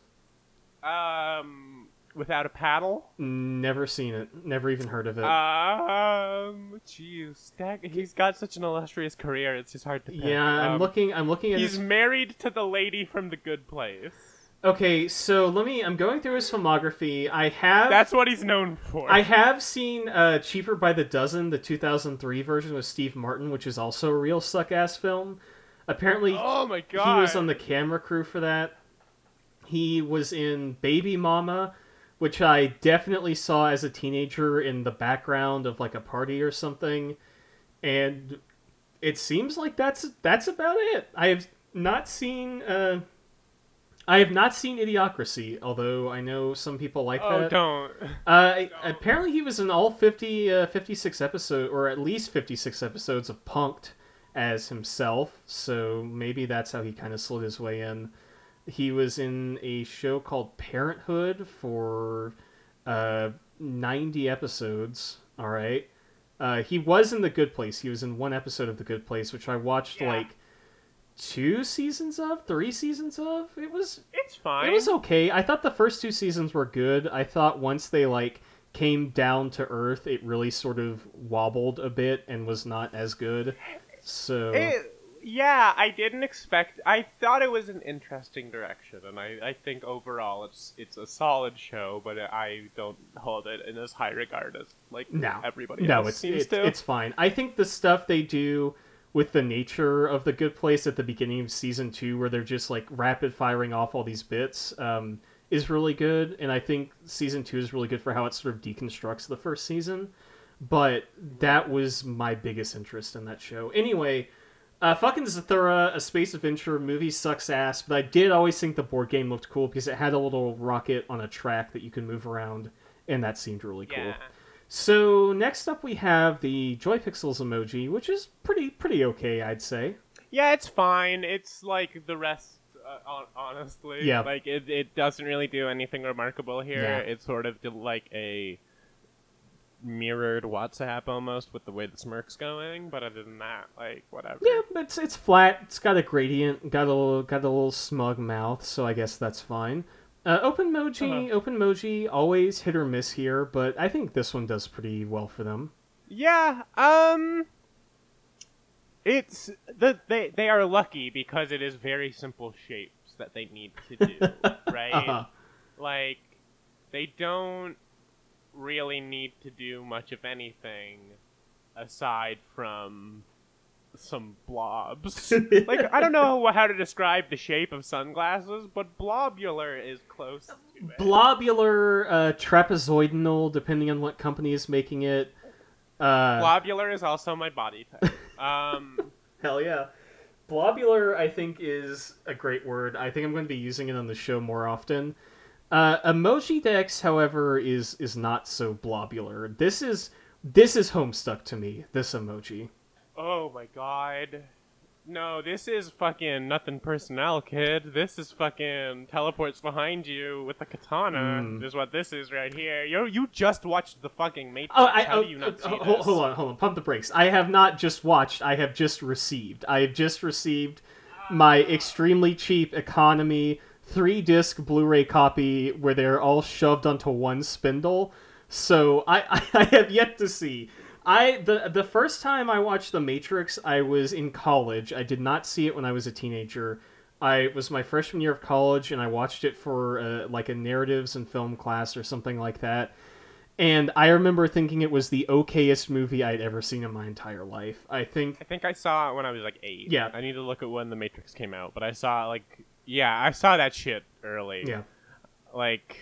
Um, without a paddle. Never seen it. Never even heard of it. Um, jeez, Dak. He's got such an illustrious career. It's just hard to. Pick. yeah, I'm Um, looking. I'm looking at. He's His... married to the lady from The Good Place. Okay, so let me. I'm going through his filmography. I have. That's what he's known for. I have seen uh, Cheaper by the Dozen, the 2003 version with Steve Martin, which is also a real suck ass film. Apparently, oh my god. he was on the camera crew for that. He was in Baby Mama, which I definitely saw as a teenager in the background of like a party or something. And it seems like that's that's about it. I have not seen uh I have not seen Idiocracy, although I know some people like Oh, that. don't. Uh, apparently, he was in all 50, uh, 56 episodes, or at least 56 episodes of Punk'd as himself, so maybe that's how he kind of slid his way in. He was in a show called Parenthood for uh, 90 episodes, alright? Uh, he was in The Good Place. He was in one episode of The Good Place, which I watched Yeah. like two seasons of, three seasons of. It was It's fine. it was okay. I thought the first two seasons were good. I thought once they like came down to earth, it really sort of wobbled a bit and was not as good. So It, yeah, I didn't expect. I thought it was an interesting direction, and I, I think overall it's it's a solid show, but I don't hold it in as high regard as like No, everybody no, else it's seems it's, to. it's fine. I think the stuff they do with the nature of the Good Place at the beginning of season two, where they're just like rapid firing off all these bits, um, is really good. And I think season two is really good for how it sort of deconstructs the first season. But that was my biggest interest in that show. Anyway, uh, fucking Zathura, a space adventure movie sucks ass, but I did always think the board game looked cool because it had a little rocket on a track that you can move around, and that seemed really cool. So next up we have the Joy Pixels emoji, which is pretty pretty okay, I'd say. Yeah, it's fine. It's like the rest, uh, honestly. Yeah. Like, it, it doesn't really do anything remarkable here. Yeah. It's sort of like a mirrored WhatsApp almost with the way the smirk's going, but other than that, like, whatever. Yeah, it's it's flat. It's got a gradient. Got a little, got a little smug mouth, so I guess that's fine. Uh, OpenMoji, Uh-huh. always hit or miss here, but I think this one does pretty well for them. Yeah, um it's the they they are lucky because it is very simple shapes that they need to do, right? Uh-huh. Like they don't really need to do much of anything aside from some blobs. like I don't know how to describe the shape of sunglasses, but blobular is close to it. Blobular, uh, trapezoidal, depending on what company is making it. Uh, Blobular is also my body type. Um Hell yeah. Blobular, I think, is a great word. I think I'm going to be using it on the show more often. Uh, emoji Dex, however, is is not so blobular. This is this is homestuck to me. This emoji. Oh my god. No, this is fucking nothing personnel, kid. This is fucking teleports behind you with the katana. Mm. Is what this is right here. You you just watched the fucking Matrix. Oh, I How oh, do you not see uh, this? hold, hold on, hold on. Pump the brakes. I have not just watched. I have just received. I have just received my extremely cheap economy three disc Blu-ray copy where they're all shoved onto one spindle. So I, I have yet to see. I the the first time I watched The Matrix, I was in college. I did not see it when I was a teenager. I it was my freshman year of college, and I watched it for uh, like a narratives and film class or something like that. And I remember thinking it was the okayest movie I'd ever seen in my entire life. I think I think I saw it when I was like eight. Yeah. I need to look at when the Matrix came out, but I saw like yeah, I saw that shit early. yeah. Like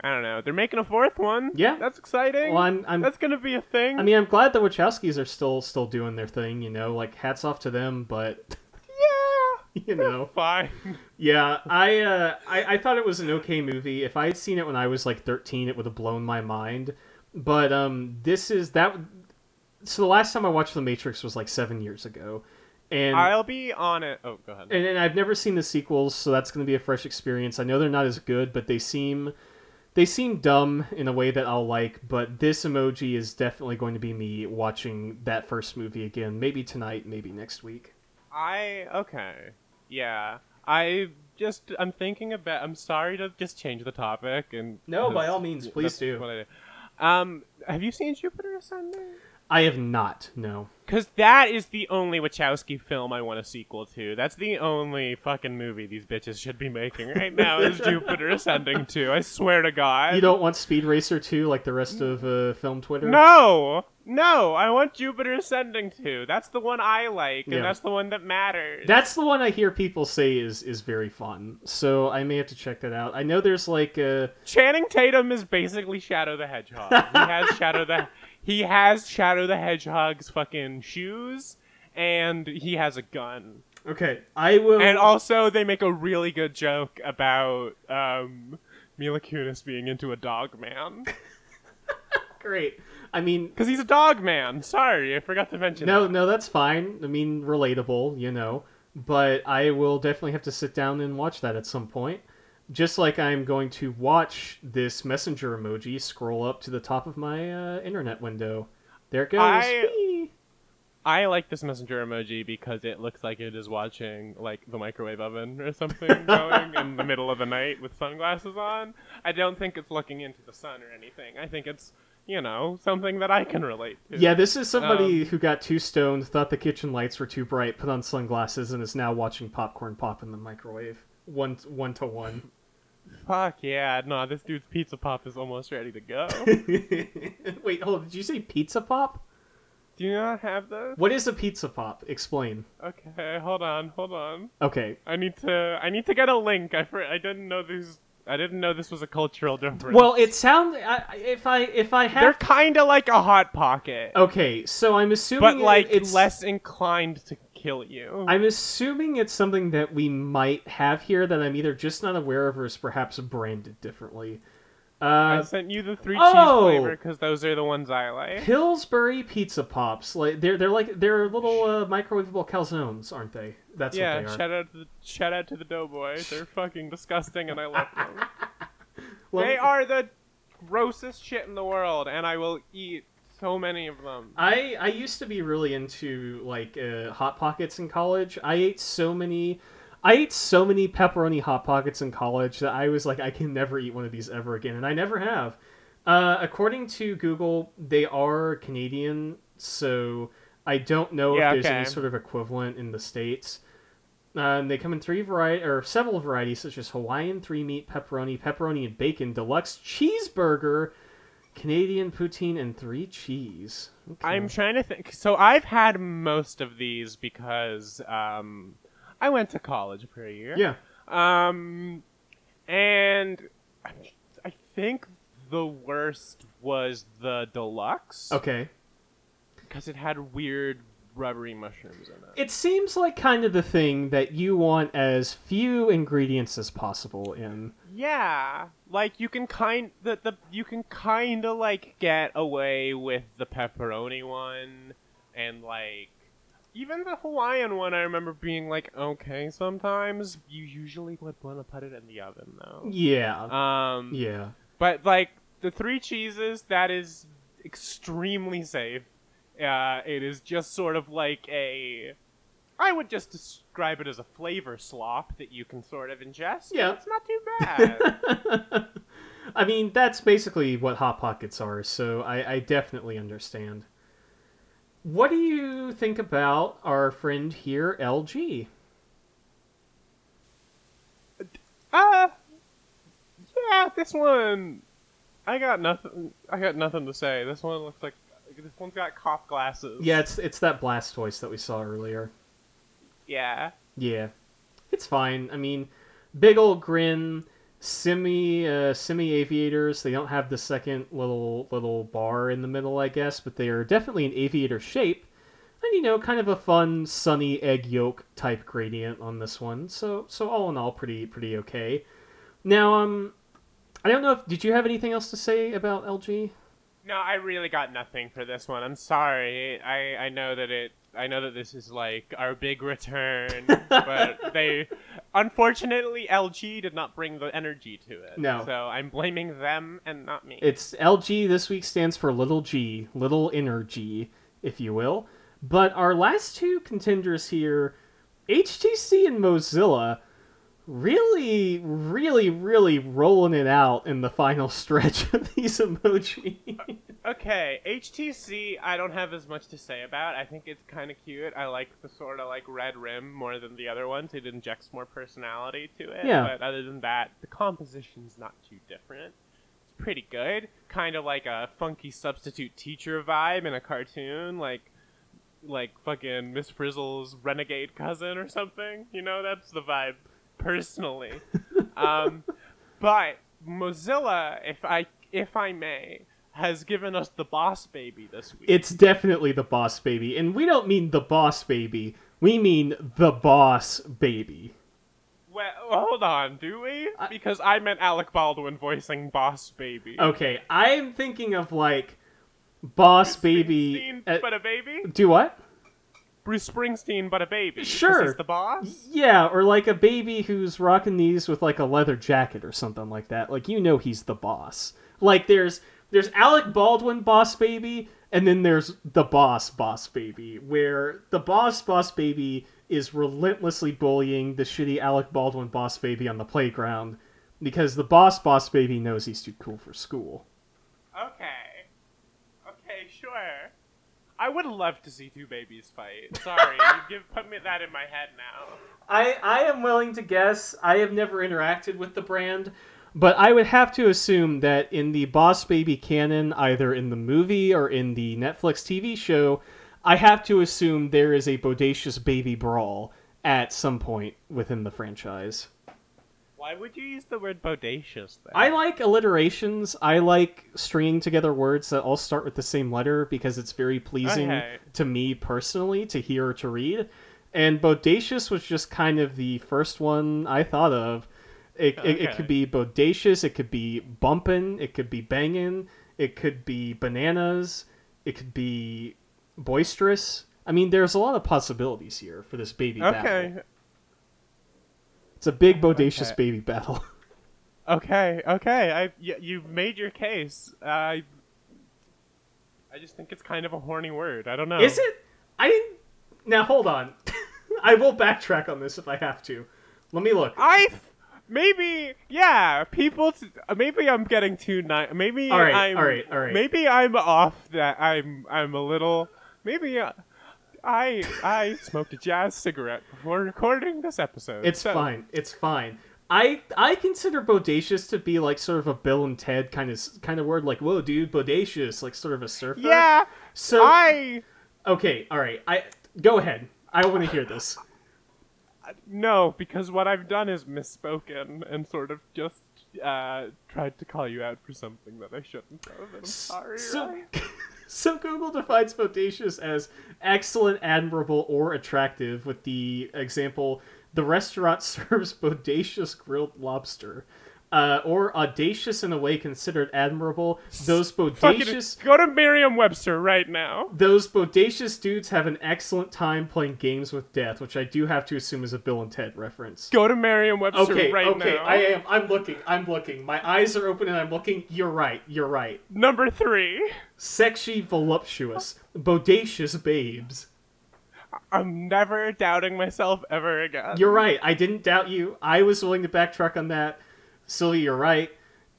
I don't know. They're making a fourth one. Yeah. That's exciting. Well, I'm I'm That's gonna be a thing. I mean, I'm glad the Wachowskis are still still doing their thing, you know, like hats off to them, but yeah. you know. Fine. Yeah, I, uh, I I thought it was an okay movie. If I had seen it when I was like 13, it would have blown my mind. But um, this is that. So the last time I watched The Matrix was like seven years ago, and I'll be on it. Oh, go ahead. and, and I've never seen the sequels, so that's going to be a fresh experience. I know they're not as good, but they seem they seem dumb in a way that I'll like. But this emoji is definitely going to be me watching that first movie again, maybe tonight, maybe next week. I okay. Yeah. I just I'm thinking about I'm sorry to just change the topic and No, by all means, please do. do. Um have you seen Jupiter Ascending? I have not. No. Cuz that is the only Wachowski film I want a sequel to. That's the only fucking movie these bitches should be making right now is Jupiter Ascending 2. I swear to god. You don't want Speed Racer 2 like the rest of uh, film Twitter? No. No, I want Jupiter Ascending 2. That's the one I like Yeah. and that's the one that matters. That's the one I hear people say is is very fun. So I may have to check that out. I know there's like uh Channing Tatum is basically Shadow the Hedgehog. he has Shadow the he has Shadow the Hedgehog's fucking shoes, and he has a gun. okay, I will And also, they make a really good joke about um, Mila Kunis being into a dog man great. I mean, because he's a dog man. Sorry, I forgot to mention. no, that. no, that's fine. I mean, relatable, you know. But I will definitely have to sit down and watch that at some point. Just like I'm going to watch this messenger emoji scroll up to the top of my uh, internet window. There it goes. I- Whee! I like this messenger emoji because it looks like it is watching like the microwave oven or something going in the middle of the night with sunglasses on. I don't think it's looking into the sun or anything. I think it's you know, something that I can relate to. Yeah, this is somebody Um, who got too stoned, thought the kitchen lights were too bright, put on sunglasses, and is now watching popcorn pop in the microwave. One one to one. Fuck yeah, no, this dude's pizza pop is almost ready to go. Wait, hold on. Did you say pizza pop? Do you not have those? What is a pizza pop? Explain. Okay, hold on, hold on. Okay. I need to, I need to get a link. I, for, I didn't know this. I didn't know this was a cultural difference. Well, it sounds if I if I have they're kind of like a hot pocket, okay, so I'm assuming but like it's less inclined to kill you. I'm assuming it's something that we might have here that I'm either just not aware of or is perhaps branded differently. Uh, I sent you the three Oh! cheese flavor because those are the ones I like. Pillsbury pizza pops, like they're they're like they're little uh, microwavable calzones, aren't they? That's yeah, what they are. shout out to the, shout out to the Doughboys. They're fucking disgusting, and I love them. Well, they are the grossest shit in the world, and I will eat so many of them. I I used to be really into like uh, hot pockets in college. I ate so many. I ate so many pepperoni hot pockets in college that I was like, I can never eat one of these ever again, and I never have. Uh, according to Google, they are Canadian, so I don't know Yeah, if there's okay. any sort of equivalent in the states. Uh, and they come in three variety or several varieties, such as Hawaiian three meat, pepperoni, pepperoni and bacon, deluxe cheeseburger, Canadian poutine, and three cheese. Okay. I'm trying to think. So I've had most of these because um, I went to college for a year. yeah. Um, and I, I think the worst was the deluxe Okay. because it had weird rubbery mushrooms in it. It seems like kind of the thing that you want as few ingredients as possible in. Yeah, like you can kind the, the you can kind of like get away with the pepperoni one, and like even the Hawaiian one. I remember being like okay. Sometimes you usually would want to put it in the oven though. Yeah. Um, Yeah. but like the three cheeses, that is extremely safe. Uh, it is just sort of like a. I would just describe it as a flavor slop that you can sort of ingest. Yeah. It's not too bad. I mean, that's basically what Hot Pockets are, so I, I definitely understand. What do you think about our friend here, LG? Uh, yeah, this one. I got nothing. I got nothing to say. This one looks like this one's got cop glasses. Yeah, it's it's that Blastoise that we saw earlier. Yeah. Yeah, it's fine. I mean, big old grin, semi uh, semi aviators. They don't have the second little little bar in the middle, I guess, but they are definitely an aviator shape. And you know, kind of a fun sunny egg yolk type gradient on this one. So so all in all, pretty pretty okay. Now, um, I don't know if did you have anything else to say about LG? No, I really got nothing for this one. I'm sorry. I I know that it. I know that this is like our big return, but they, unfortunately, LG did not bring the energy to it. No. So I'm blaming them and not me. It's LG this week stands for little g, little energy, if you will. But our last two contenders here, HTC and Mozilla, really, really, really rolling it out in the final stretch of these emoji. Okay, HTC, I don't have as much to say about. I think it's kind of cute. I like the sort of like red rim more than the other ones. It injects more personality to it. Yeah. But other than that, the composition's not too different. It's pretty good. Kind of like a funky substitute teacher vibe in a cartoon, like like fucking Miss Frizzle's renegade cousin or something. You know, that's the vibe personally. um, but Mozilla, if I if I may, has given us the boss baby this week. it's definitely the boss baby. And we don't mean the boss baby, we mean the boss baby. well, hold on, do we? Because I meant Alec Baldwin voicing Boss Baby. Okay, I'm thinking of like boss baby. Uh, but a baby. do what? Bruce Springsteen, but a baby. Sure. he's the boss. Yeah, or like a baby who's rocking these with like a leather jacket or something like that. Like you know he's the boss. Like there's there's Alec Baldwin boss baby and then there's the boss boss baby where the boss boss baby is relentlessly bullying the shitty Alec Baldwin boss baby on the playground because the boss boss baby knows he's too cool for school. Okay. I would love to see two babies fight. Sorry, you give put me that in my head now. I I am willing to guess. I have never interacted with the brand, but I would have to assume that in the Boss Baby canon, either in the movie or in the Netflix TV show, I have to assume there is a bodacious baby brawl at some point within the franchise. Why would you use the word bodacious then? I like alliterations. I like stringing together words that all start with the same letter because it's very pleasing Okay. to me personally to hear or to read. And bodacious was just kind of the first one I thought of. It, it, it could be bodacious, it could be bumpin', it could be bangin', it could be bananas, it could be boisterous. I mean, there's a lot of possibilities here for this baby okay. battle. It's a big bodacious Okay. baby battle. Okay, okay. I y- you've made your case. I I just think it's kind of a horny word. I don't know. Is it? I didn't. Now hold on. I will backtrack on this if I have to. Let me look. I maybe yeah. People. T- maybe I'm getting too nice. Maybe All right, I'm. all right, all right. Maybe I'm off. That I'm. I'm a little. Maybe. Uh, I I smoked a jazz cigarette before recording this episode. It's so- fine. It's fine. I I consider bodacious to be like sort of a Bill and Ted kind of kind of word, like whoa, dude, bodacious, like sort of a surfer. Yeah. So I okay, all right. I go ahead. I want to hear this. no because what I've done is misspoken and sort of just uh tried to call you out for something that I shouldn't have. I'm sorry. So, so Google defines bodacious as excellent, admirable, or attractive, with the example: the restaurant serves bodacious grilled lobster. Uh, or audacious in a way considered admirable. Those bodacious, Go to Merriam-Webster right now. those bodacious dudes have an excellent time playing games with death, which I do have to assume is a Bill and Ted reference. Go to Merriam-Webster Okay, right okay, now. I am. I'm looking. I'm looking. My eyes are open and I'm looking. You're right. You're right. Number three. Sexy, voluptuous, bodacious babes. I'm never doubting myself ever again. You're right. I didn't doubt you. I was willing to backtrack on that. Sylvia, you're right.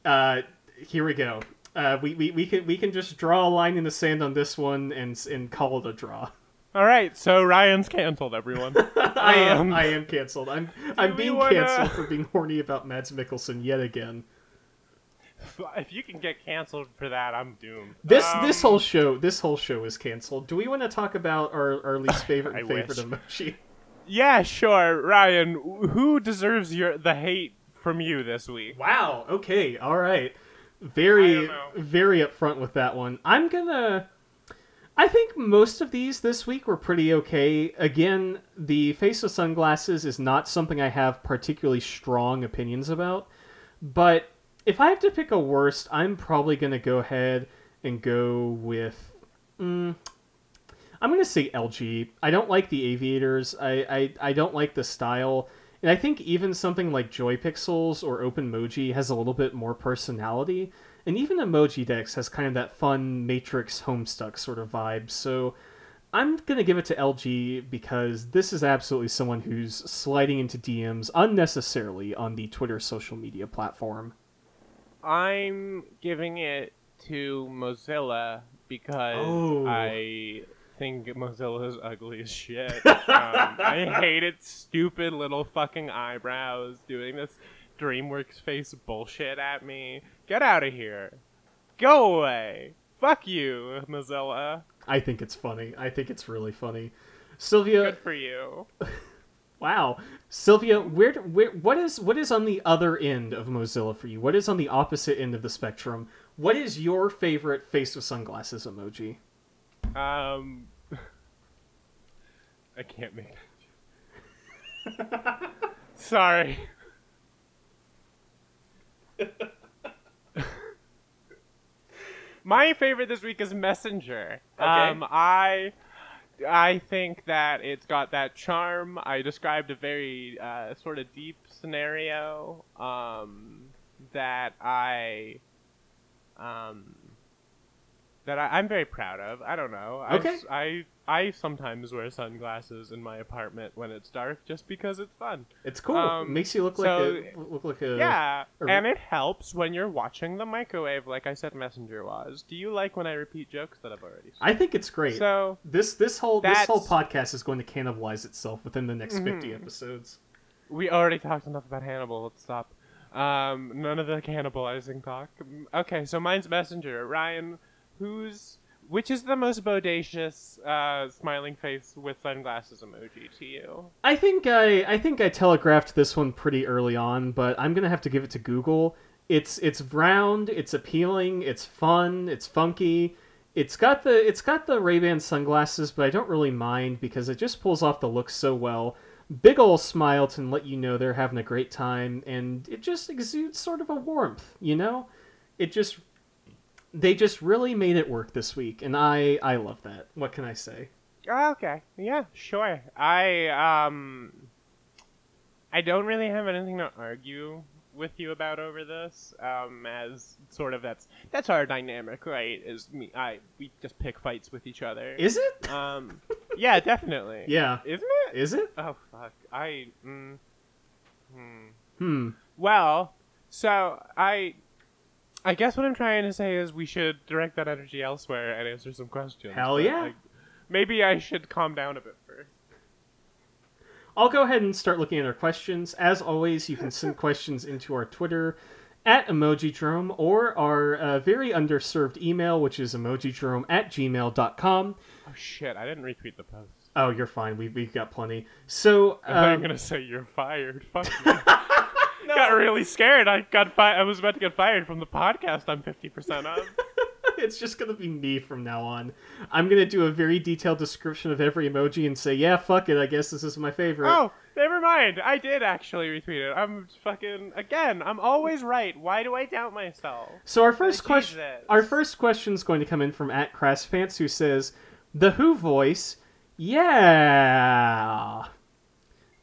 Uh, here we go. Uh, we, we, we can we can just draw a line in the sand on this one and and call it a draw. All right, so Ryan's canceled, everyone. I am Um, I am canceled. I'm I'm being wanna- canceled for being horny about Mads Mikkelsen yet again. if you can get canceled for that, I'm doomed. This Um, this whole show this whole show is canceled. Do we want to talk about our, our least favorite favorite wish. emoji? Yeah, sure, Ryan. Who deserves your the hate from you this week? Wow. Okay. All right. Very, very upfront with that one. I'm gonna. I think most of these this week were pretty okay. Again, the face of sunglasses is not something I have particularly strong opinions about. But if I have to pick a worst, I'm probably gonna go ahead and go with. Mm, I'm gonna say LG. I don't like the aviators. I, I, I don't like the style. And I think even something like Joy Pixels or OpenMoji has a little bit more personality. And even Emoji Dex has kind of that fun Matrix Homestuck sort of vibe. So I'm going to give it to LG because this is absolutely someone who's sliding into DMs unnecessarily on the Twitter social media platform. I'm giving it to Mozilla because Oh. I think Mozilla is ugly as shit. um, I hate its stupid little fucking eyebrows doing this DreamWorks face bullshit at me. Get out of here. Go away. Fuck you, Mozilla. I think it's funny. I think it's really funny. Sylvia, Good for you. Wow, Sylvia, where, where, what is what is on the other end of Mozilla for you? What is on the opposite end of the spectrum? What is your favorite face with sunglasses emoji? Um, I can't make that. Sorry. My favorite this week is Messenger. Um, I, I think that it's got that charm. I described a very uh, sort of deep scenario um, that I, um, that I, I'm very proud of. I don't know. Okay. I I, I sometimes wear sunglasses in my apartment when it's dark, just because it's fun. It's cool. Um, Makes you look like so- a look like a yeah, or- and it helps when you're watching the microwave, like I said, Messenger was. Do you like when I repeat jokes that I've already said? I think it's great. So this this whole this whole podcast is going to cannibalize itself within the next 50 Mhm. episodes. we already talked enough about Hannibal. Let's stop. Um, none of the cannibalizing talk. Okay, so mine's Messenger. Ryan, who's which is the most bodacious uh, smiling face with sunglasses emoji to you? I think I I think I telegraphed this one pretty early on, but I'm gonna have to give it to Google. It's it's round, it's appealing, it's fun, it's funky. It's got the it's got the Ray Ban sunglasses, but I don't really mind because it just pulls off the look so well. Big ol' smile to let you know they're having a great time, and it just exudes sort of a warmth, you know. It just they just really made it work this week, and I I love that. What can I say? Oh, okay. Yeah, sure. I um I don't really have anything to argue with you about over this. Um as sort of that's that's our dynamic, right? Is me I we just pick fights with each other. Is it? um yeah, definitely. Yeah. Isn't it? Is it? Oh fuck. I mm, hmm. Hmm. Well, so I I guess what I'm trying to say is we should direct that energy elsewhere and answer some questions. Hell yeah. I- maybe I should calm down a bit first. I'll go ahead and start looking at our questions. As always, you can send questions into our Twitter at emojidrome or our uh, very underserved email, which is emojidrome at gmail.com. Oh shit! I didn't retweet the post. Oh, you're fine. We, we've got plenty. So, I'm you um, gonna say you're fired. Fuck you. Got really scared. I got fi- I was about to get fired from the podcast. I'm fifty percent of. it's just going to be me from now on. I'm going to do a very detailed description of every emoji and say, yeah, fuck it. I guess this is my favorite. oh, never mind. I did actually retweet it. I'm fucking again. I'm always right. Why do I doubt myself? So our first question, our first question is going to come in from at Crassfans, who says, "The Who voice, yeah.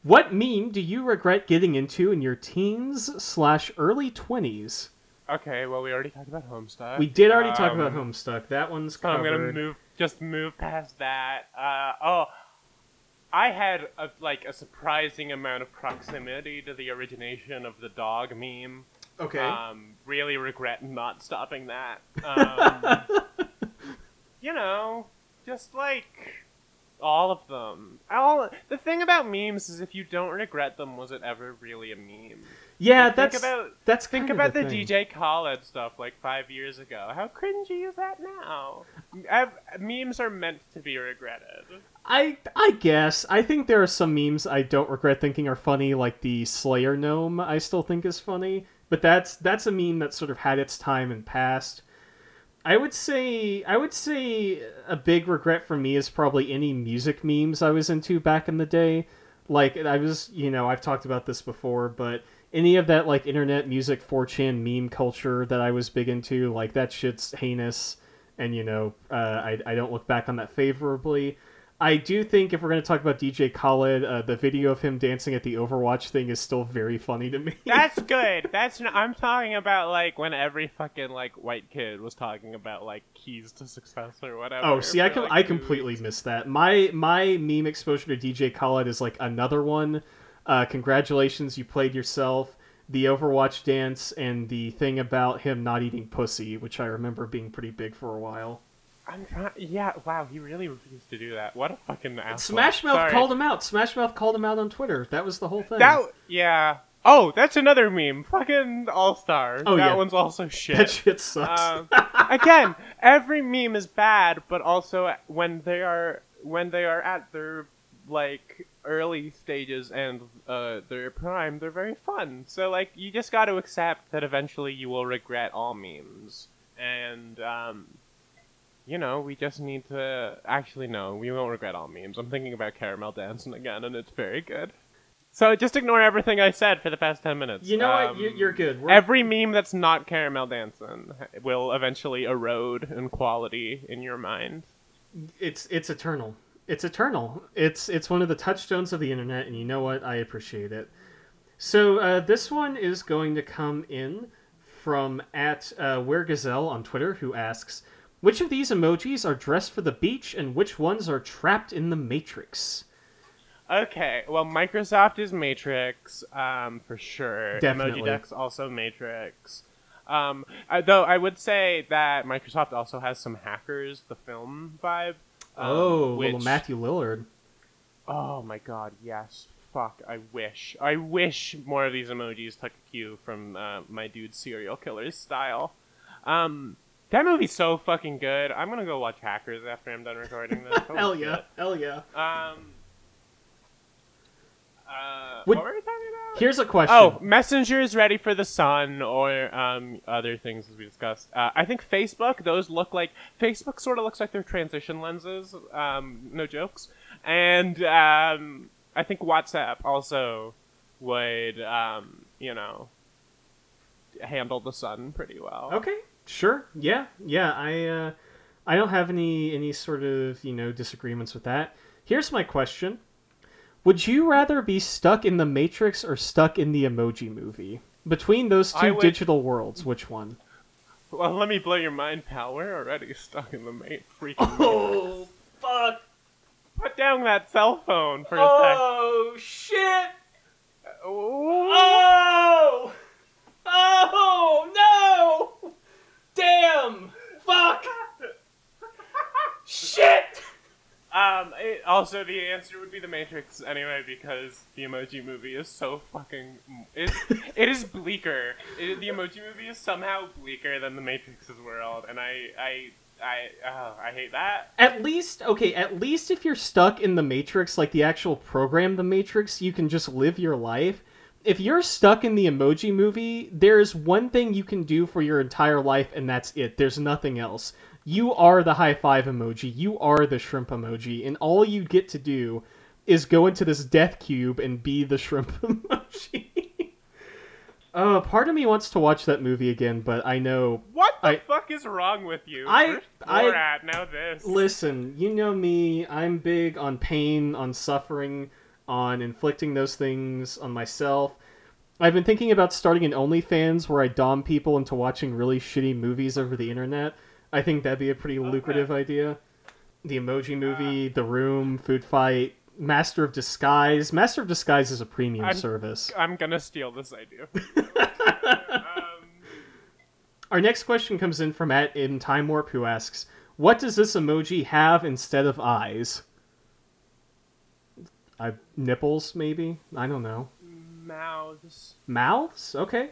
What meme do you regret getting into in your teens slash early twenties? Okay, well we already talked about Homestuck. We did already talk Um, about Homestuck. That one's So I'm gonna move, just move past that. Uh, oh, I had a, like a surprising amount of proximity to the origination of the dog meme. Okay. Um, really regret not stopping that. Um, you know, just like all of them. All the thing about memes is if you don't regret them, was it ever really a meme? yeah, Like, think that's about- that's Think about the, thing. DJ Khaled stuff like five years ago. How cringy is that now? Ev- memes are meant to be regretted. I I guess I think there are some memes I don't regret thinking are funny, like the Slayer gnome. I still think is funny, but that's that's a meme that sort of had its time and passed. I would say I would say a big regret for me is probably any music memes I was into back in the day. Like I was, you know, I've talked about this before, but any of that like internet music 4chan meme culture that I was big into, like that shit's heinous, and you know, uh, I I don't look back on that favorably. I do think if we're going to talk about DJ Khaled, uh, the video of him dancing at the Overwatch thing is still very funny to me. That's good. That's n- I'm talking about like when every fucking like white kid was talking about like keys to success or whatever. Oh, see, I com- like, I completely missed that. My my meme exposure to DJ Khaled is like another one. Uh, congratulations, you played yourself. The Overwatch dance and the thing about him not eating pussy, which I remember being pretty big for a while. I'm trying. Yeah. Wow. He really refused to do that. What a fucking asshole. Smash Mouth Sorry. called him out. Smash Mouth called him out on Twitter. That was the whole thing. That. Yeah. Oh, that's another meme. Fucking All Star. Oh, that yeah. one's also shit. that shit sucks. Um, again, every meme is bad, but also when they are when they are at their like early stages and uh, their prime, they're very fun. So like you just got to accept that eventually you will regret all memes, and um, you know we just need to actually no, we won't regret all memes. I'm thinking about Caramelldansen again, and it's very good. So just ignore everything I said for the past ten minutes. you know what? Um, You- You're good. We're- Every meme that's not Caramelldansen will eventually erode in quality in your mind. it's it's eternal. It's eternal. It's it's one of the touchstones of the internet, and you know what? I appreciate it. So uh, this one is going to come in from at uh, Where Gazelle on Twitter, who asks, Which of these emojis are dressed for the beach, and which ones are trapped in the Matrix? Okay, well, Microsoft is Matrix, um, for sure. Definitely. Emojidex also Matrix. Um, though I would say that Microsoft also has some hackers, the film vibe. um, oh, which, little Matthew Lillard. Oh my god, yes. Fuck, I wish. I wish more of these emojis took a cue from uh, my dude serial killer's style. Um, that movie's so fucking good. I'm gonna go watch Hackers after I'm done recording this. Hell yeah, shit. hell yeah. Um. Uh, Would- what were we talking about? Here's a question. Oh, Messenger is ready for the sun, or um, other things as we discussed. Uh, I think Facebook; those look like Facebook sort of looks like their transition lenses. Um, no jokes. And um, I think WhatsApp also would, um, you know, handle the sun pretty well. Okay, sure. Yeah, yeah. I uh, I don't have any any sort of you know disagreements with that. Here's my question: Would you rather be stuck in the Matrix or stuck in the Emoji Movie? Between those two would- digital worlds, which one? Well, let me blow your mind, pal. We're already stuck in the ma- freaking. Oh fuck! Put down that cell phone for a Oh shit! Oh. Oh! Oh no! Damn! Fuck! Shit! Um. It, also, the answer would be the Matrix anyway, because the Emoji Movie is so fucking. It, it is bleaker. It, the Emoji Movie is somehow bleaker than the Matrix's world, and I, I, I, oh, I hate that. At least, okay, at least if you're stuck in the Matrix, like the actual program, the Matrix, you can just live your life. If you're stuck in the emoji movie, there's one thing you can do for your entire life, and that's it. There's nothing else. You are the high five emoji, you are the shrimp emoji, and all you get to do is go into this death cube and be the shrimp emoji. uh, part of me wants to watch that movie again, but I know What the I- fuck is wrong with you? I- I- Borat, now this. Listen, you know me. I'm big on pain, on suffering, on inflicting those things on myself. I've been thinking about starting an OnlyFans where I dom people into watching really shitty movies over the internet. I think that'd be a pretty lucrative idea. The Emoji Movie, The Room, Food Fight, Master of Disguise. Master of Disguise is a premium I'm- service. I'm gonna steal this idea. um, Our next question comes in from at in Time Warp who asks, "What does this emoji have instead of eyes?" Nipples maybe. I don't know. mouths. Mouths? Okay.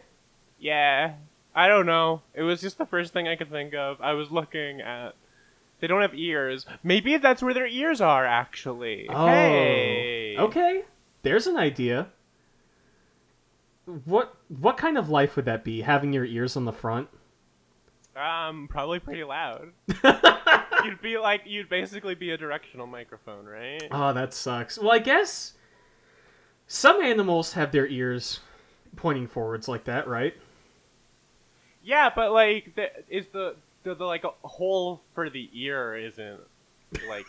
Yeah. I don't know. It was just the first thing I could think of. I was looking at. They don't have ears. Maybe that's where their ears are, actually. Oh. Hey. Okay. There's an idea. What what kind of life would that be? Having your ears on the front? Um, probably pretty loud. you'd be like, you'd basically be a directional microphone, right? Oh, that sucks. Well, I guess some animals have their ears pointing forwards like that, right? Yeah, but like, the, is the, the the like a hole for the ear isn't like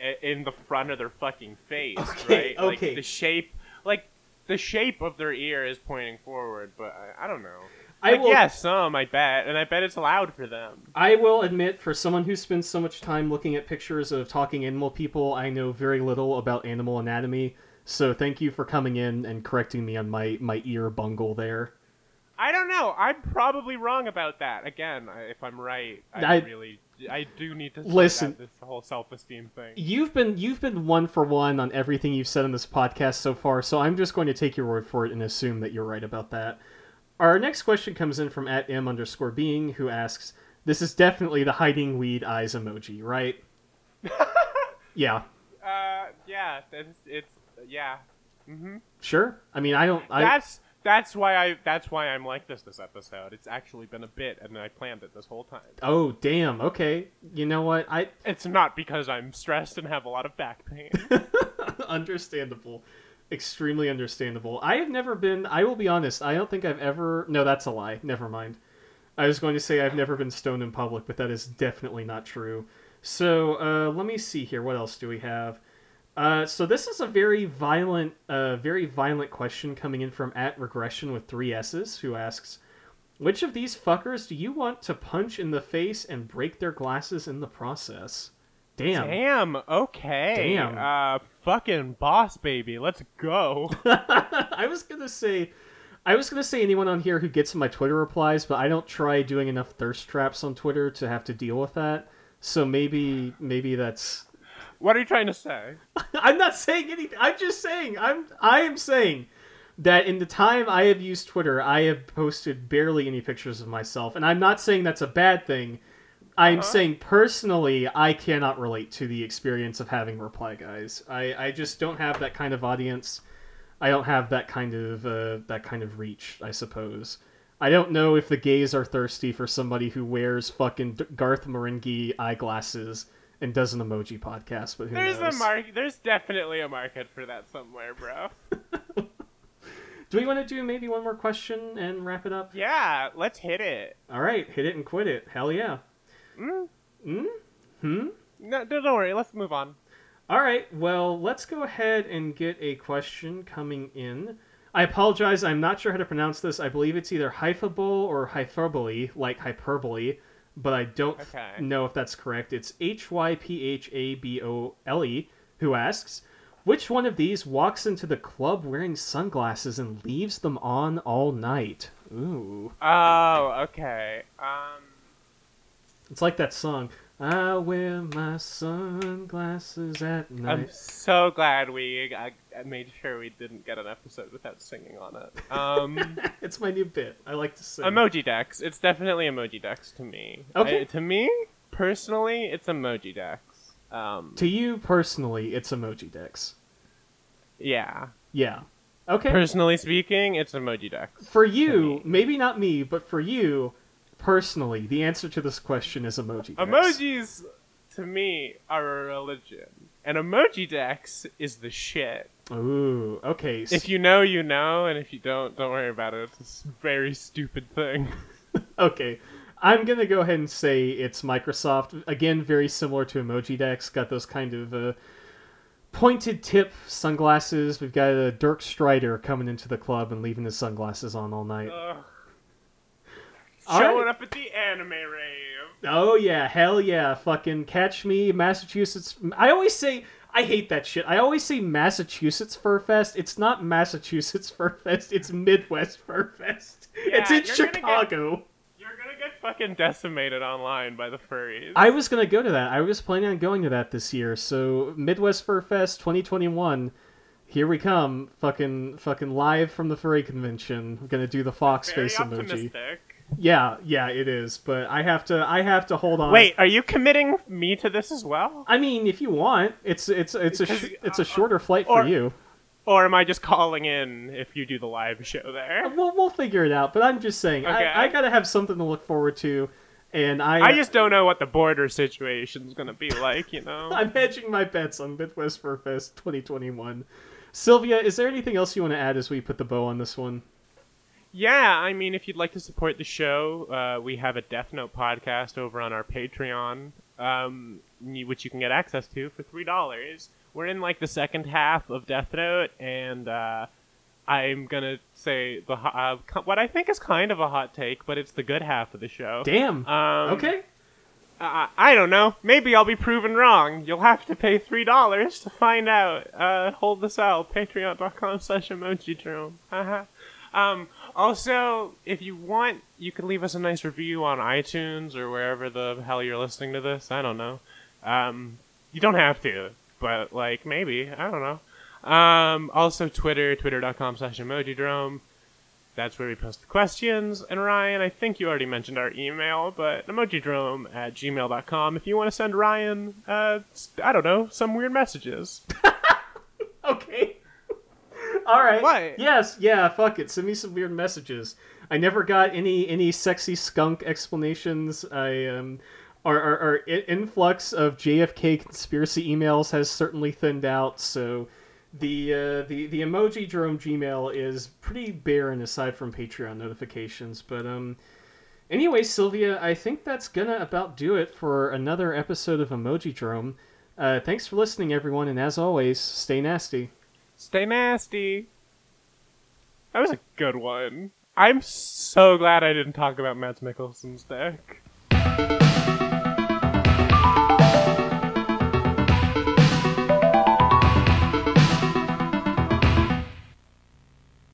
in the front of their fucking face, Okay, right? Like okay. the shape, like the shape of their ear is pointing forward, but I, I don't know. I Like, will yeah, some I bet, and I bet it's loud for them. I will admit, for someone who spends so much time looking at pictures of talking animal people, I know very little about animal anatomy. So thank you for coming in and correcting me on my, my ear bungle there. I don't know. I'm probably wrong about that. Again, if I'm right, I, I- really, I do need to Listen. this whole self-esteem thing. You've been you've been one for one on everything you've said on this podcast so far, so I'm just going to take your word for it and assume that you're right about that. Our next question comes in from at m underscore being who asks, "This is definitely the hiding weed eyes emoji, right?" yeah, Uh, yeah, it's, it's yeah. Mm-hmm. sure. I mean, I don't. I, That's that's why I that's why I'm like this this episode. It's actually been a bit, and I planned it this whole time. oh damn. Okay. You know what? I It's not because I'm stressed and have a lot of back pain. understandable extremely understandable. I have never been i will be honest i don't think i've ever no that's a lie never mind. I was going to say i've never been stoned in public but that is definitely not true. So uh, let me see here what else do we have? Uh, so this is a very violent uh, very violent question coming in from at regression with three s's who asks Which of these fuckers do you want to punch in the face and break their glasses in the process? Damn. Damn. Okay. Damn. Uh, fucking boss baby. Let's go. I was gonna say, I was gonna say anyone on here who gets my Twitter replies, but I don't try doing enough thirst traps on Twitter to have to deal with that. So maybe, maybe that's. what are you trying to say? I'm not saying anything. I'm just saying. I'm. I am saying that in the time I have used Twitter, I have posted barely any pictures of myself, and I'm not saying that's a bad thing. I'm Uh-huh. saying personally, I cannot relate to the experience of having reply guys. I, I just don't have that kind of audience. I don't have that kind of uh, that kind of reach. I suppose. I don't know if the gays are thirsty for somebody who wears fucking Garth Marenghi eyeglasses and does an emoji podcast. But who There's knows? a market. There's definitely a market for that somewhere, bro. Do we want to do maybe one more question and wrap it up? yeah, let's hit it. All right, hit it and quit it. Hell yeah. Mm? Hmm. Hmm. No, don't worry. Let's move on. All right, well, let's go ahead and get a question coming in. I apologize, I'm not sure how to pronounce this. I believe it's either hyphabole or hyperbole, like hyperbole, but I don't Okay. know if that's correct. It's H Y P H A B O L E, who asks, Which one of these walks into the club wearing sunglasses and leaves them on all night? Ooh. Oh, okay. Um. It's like that song. I wear my sunglasses at night. I'm so glad we I, I made sure we didn't get an episode without singing on it. Um, it's my new bit. I like to sing. Emojidex. It's definitely Emojidex to me. Okay. I- to me, personally, it's Emojidex. Um, to you personally, it's Emojidex. yeah. Yeah. Okay. Personally speaking, it's Emojidex. for you, maybe not me, but for you personally, the answer to this question is Emojidex. Emojis, to me, are a religion, and Emojidex is the shit. Ooh. Okay. If you know, you know, and if you don't, don't worry about it. It's a very stupid thing. Okay. I'm gonna go ahead and say it's Microsoft. Again, very similar to Emojidex. Got those kind of uh, pointed tip sunglasses. We've got a Dirk Strider coming into the club and leaving his sunglasses on all night. Ugh. All Showing right. up at the anime rave. Oh yeah, hell yeah, fucking catch me, Massachusetts. I always say I hate that shit. I always say Massachusetts Fur Fest. It's not Massachusetts Fur Fest. It's Midwest Fur Fest. it's in you're gonna get- Chicago. You're gonna get fucking decimated online by the furries. I was gonna go to that. I was planning on going to that this year. So Midwest Fur Fest 2021. Here we come, fucking, fucking live from the furry convention. I'm gonna do the fox very face emoji. Yeah, yeah, it is. But I have to, I have to hold on. Wait, are you committing me to this as well? I mean, if you want, it's it's it's a sh- it's a uh, shorter flight or- for you. Or am I just calling in if you do the live show there? We'll we'll figure it out. But I'm just saying, Okay. I, I gotta have something to look forward to, and I I just don't know what the border situation's gonna be like, you know? I'm hedging my bets on Midwest Fur Fest 2021. Sylvia, is there anything else you want to add as we put the bow on this one? Yeah, I mean, if you'd like to support the show, uh, we have a Death Note podcast over on our Patreon, um, which you can get access to for three dollars. We're in like the second half of Death Note, and uh, I'm gonna say the uh, what I think is kind of a hot take, but it's the good half of the show. Damn. Um, okay. I, I don't know. Maybe I'll be proven wrong. You'll have to pay three dollars to find out. Uh, hold the cell. Patreon.com slash emojidrome. Haha. um, also, if you want, you can leave us a nice review on iTunes or wherever the hell you're listening to this. I don't know. Um, you don't have to, but like maybe. I don't know. Um, also Twitter, twitter.com slash emojidrome. That's where we post the questions. And Ryan, I think you already mentioned our email, but emojidrome at gmail.com if you want to send Ryan, uh, I don't know, some weird messages. Okay. All right. What? Yes. Yeah. Fuck it. Send me some weird messages. I never got any any sexy skunk explanations. I um, our our, our influx of JFK conspiracy emails has certainly thinned out. So. The, uh, the the Emojidrome Gmail is pretty barren aside from Patreon notifications, but um, anyway, Sylvia, I think that's gonna about do it for another episode of Emojidrome. Uh, thanks for listening, everyone, and as always, stay nasty. Stay nasty. That was a good one. I'm so glad I didn't talk about Mads Mikkelsen's dick.